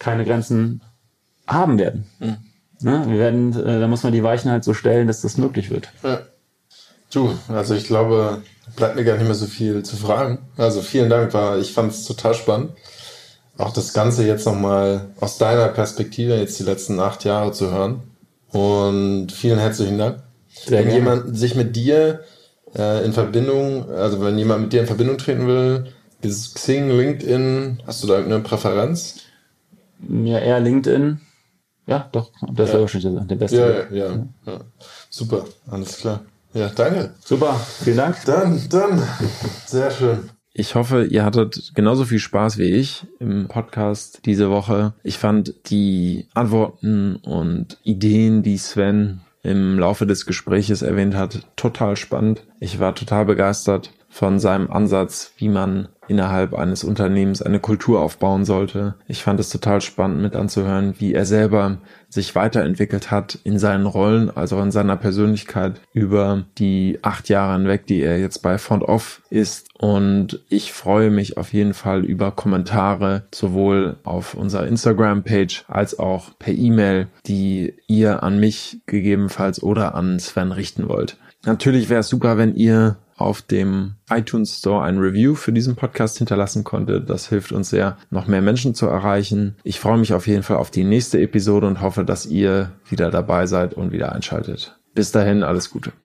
Speaker 3: keine Grenzen haben werden. Mhm. Ne? Wir werden, äh, da muss man die Weichen halt so stellen, dass das möglich wird. Ja.
Speaker 1: Du, also ich glaube, bleibt mir gar nicht mehr so viel zu fragen. Also vielen Dank, war, ich fand es total spannend. Auch das Ganze jetzt nochmal aus deiner Perspektive, jetzt die letzten acht Jahre zu hören. Und vielen herzlichen Dank. Sehr wenn gerne. jemand sich mit dir äh, in Verbindung, also wenn jemand mit dir in Verbindung treten will, dieses Xing, LinkedIn, hast du da irgendeine Präferenz?
Speaker 3: Ja, eher LinkedIn Ja, doch. Das
Speaker 4: Ja.
Speaker 3: wäre wahrscheinlich der- beste.
Speaker 4: Ja, ja, ja, ja. Super, alles klar. Ja, danke.
Speaker 3: Super, vielen Dank.
Speaker 4: Dann, dann. Sehr schön.
Speaker 1: Ich hoffe, ihr hattet genauso viel Spaß wie ich im Podcast diese Woche. Ich fand die Antworten und Ideen, die Sven im Laufe des Gespräches erwähnt hat, total spannend. Ich war total begeistert von seinem Ansatz, wie man innerhalb eines Unternehmens eine Kultur aufbauen sollte. Ich fand es total spannend mit anzuhören, wie er selber sich weiterentwickelt hat in seinen Rollen, also in seiner Persönlichkeit über die acht Jahre hinweg, die er jetzt bei Font Off ist. Und ich freue mich auf jeden Fall über Kommentare, sowohl auf unserer Instagram-Page als auch per E-Mail, die ihr an mich gegebenenfalls oder an Sven richten wollt. Natürlich wäre es super, wenn ihr auf dem iTunes Store ein Review für diesen Podcast hinterlassen konnte. Das hilft uns sehr, noch mehr Menschen zu erreichen. Ich freue mich auf jeden Fall auf die nächste Episode und hoffe, dass ihr wieder dabei seid und wieder einschaltet. Bis dahin, alles Gute.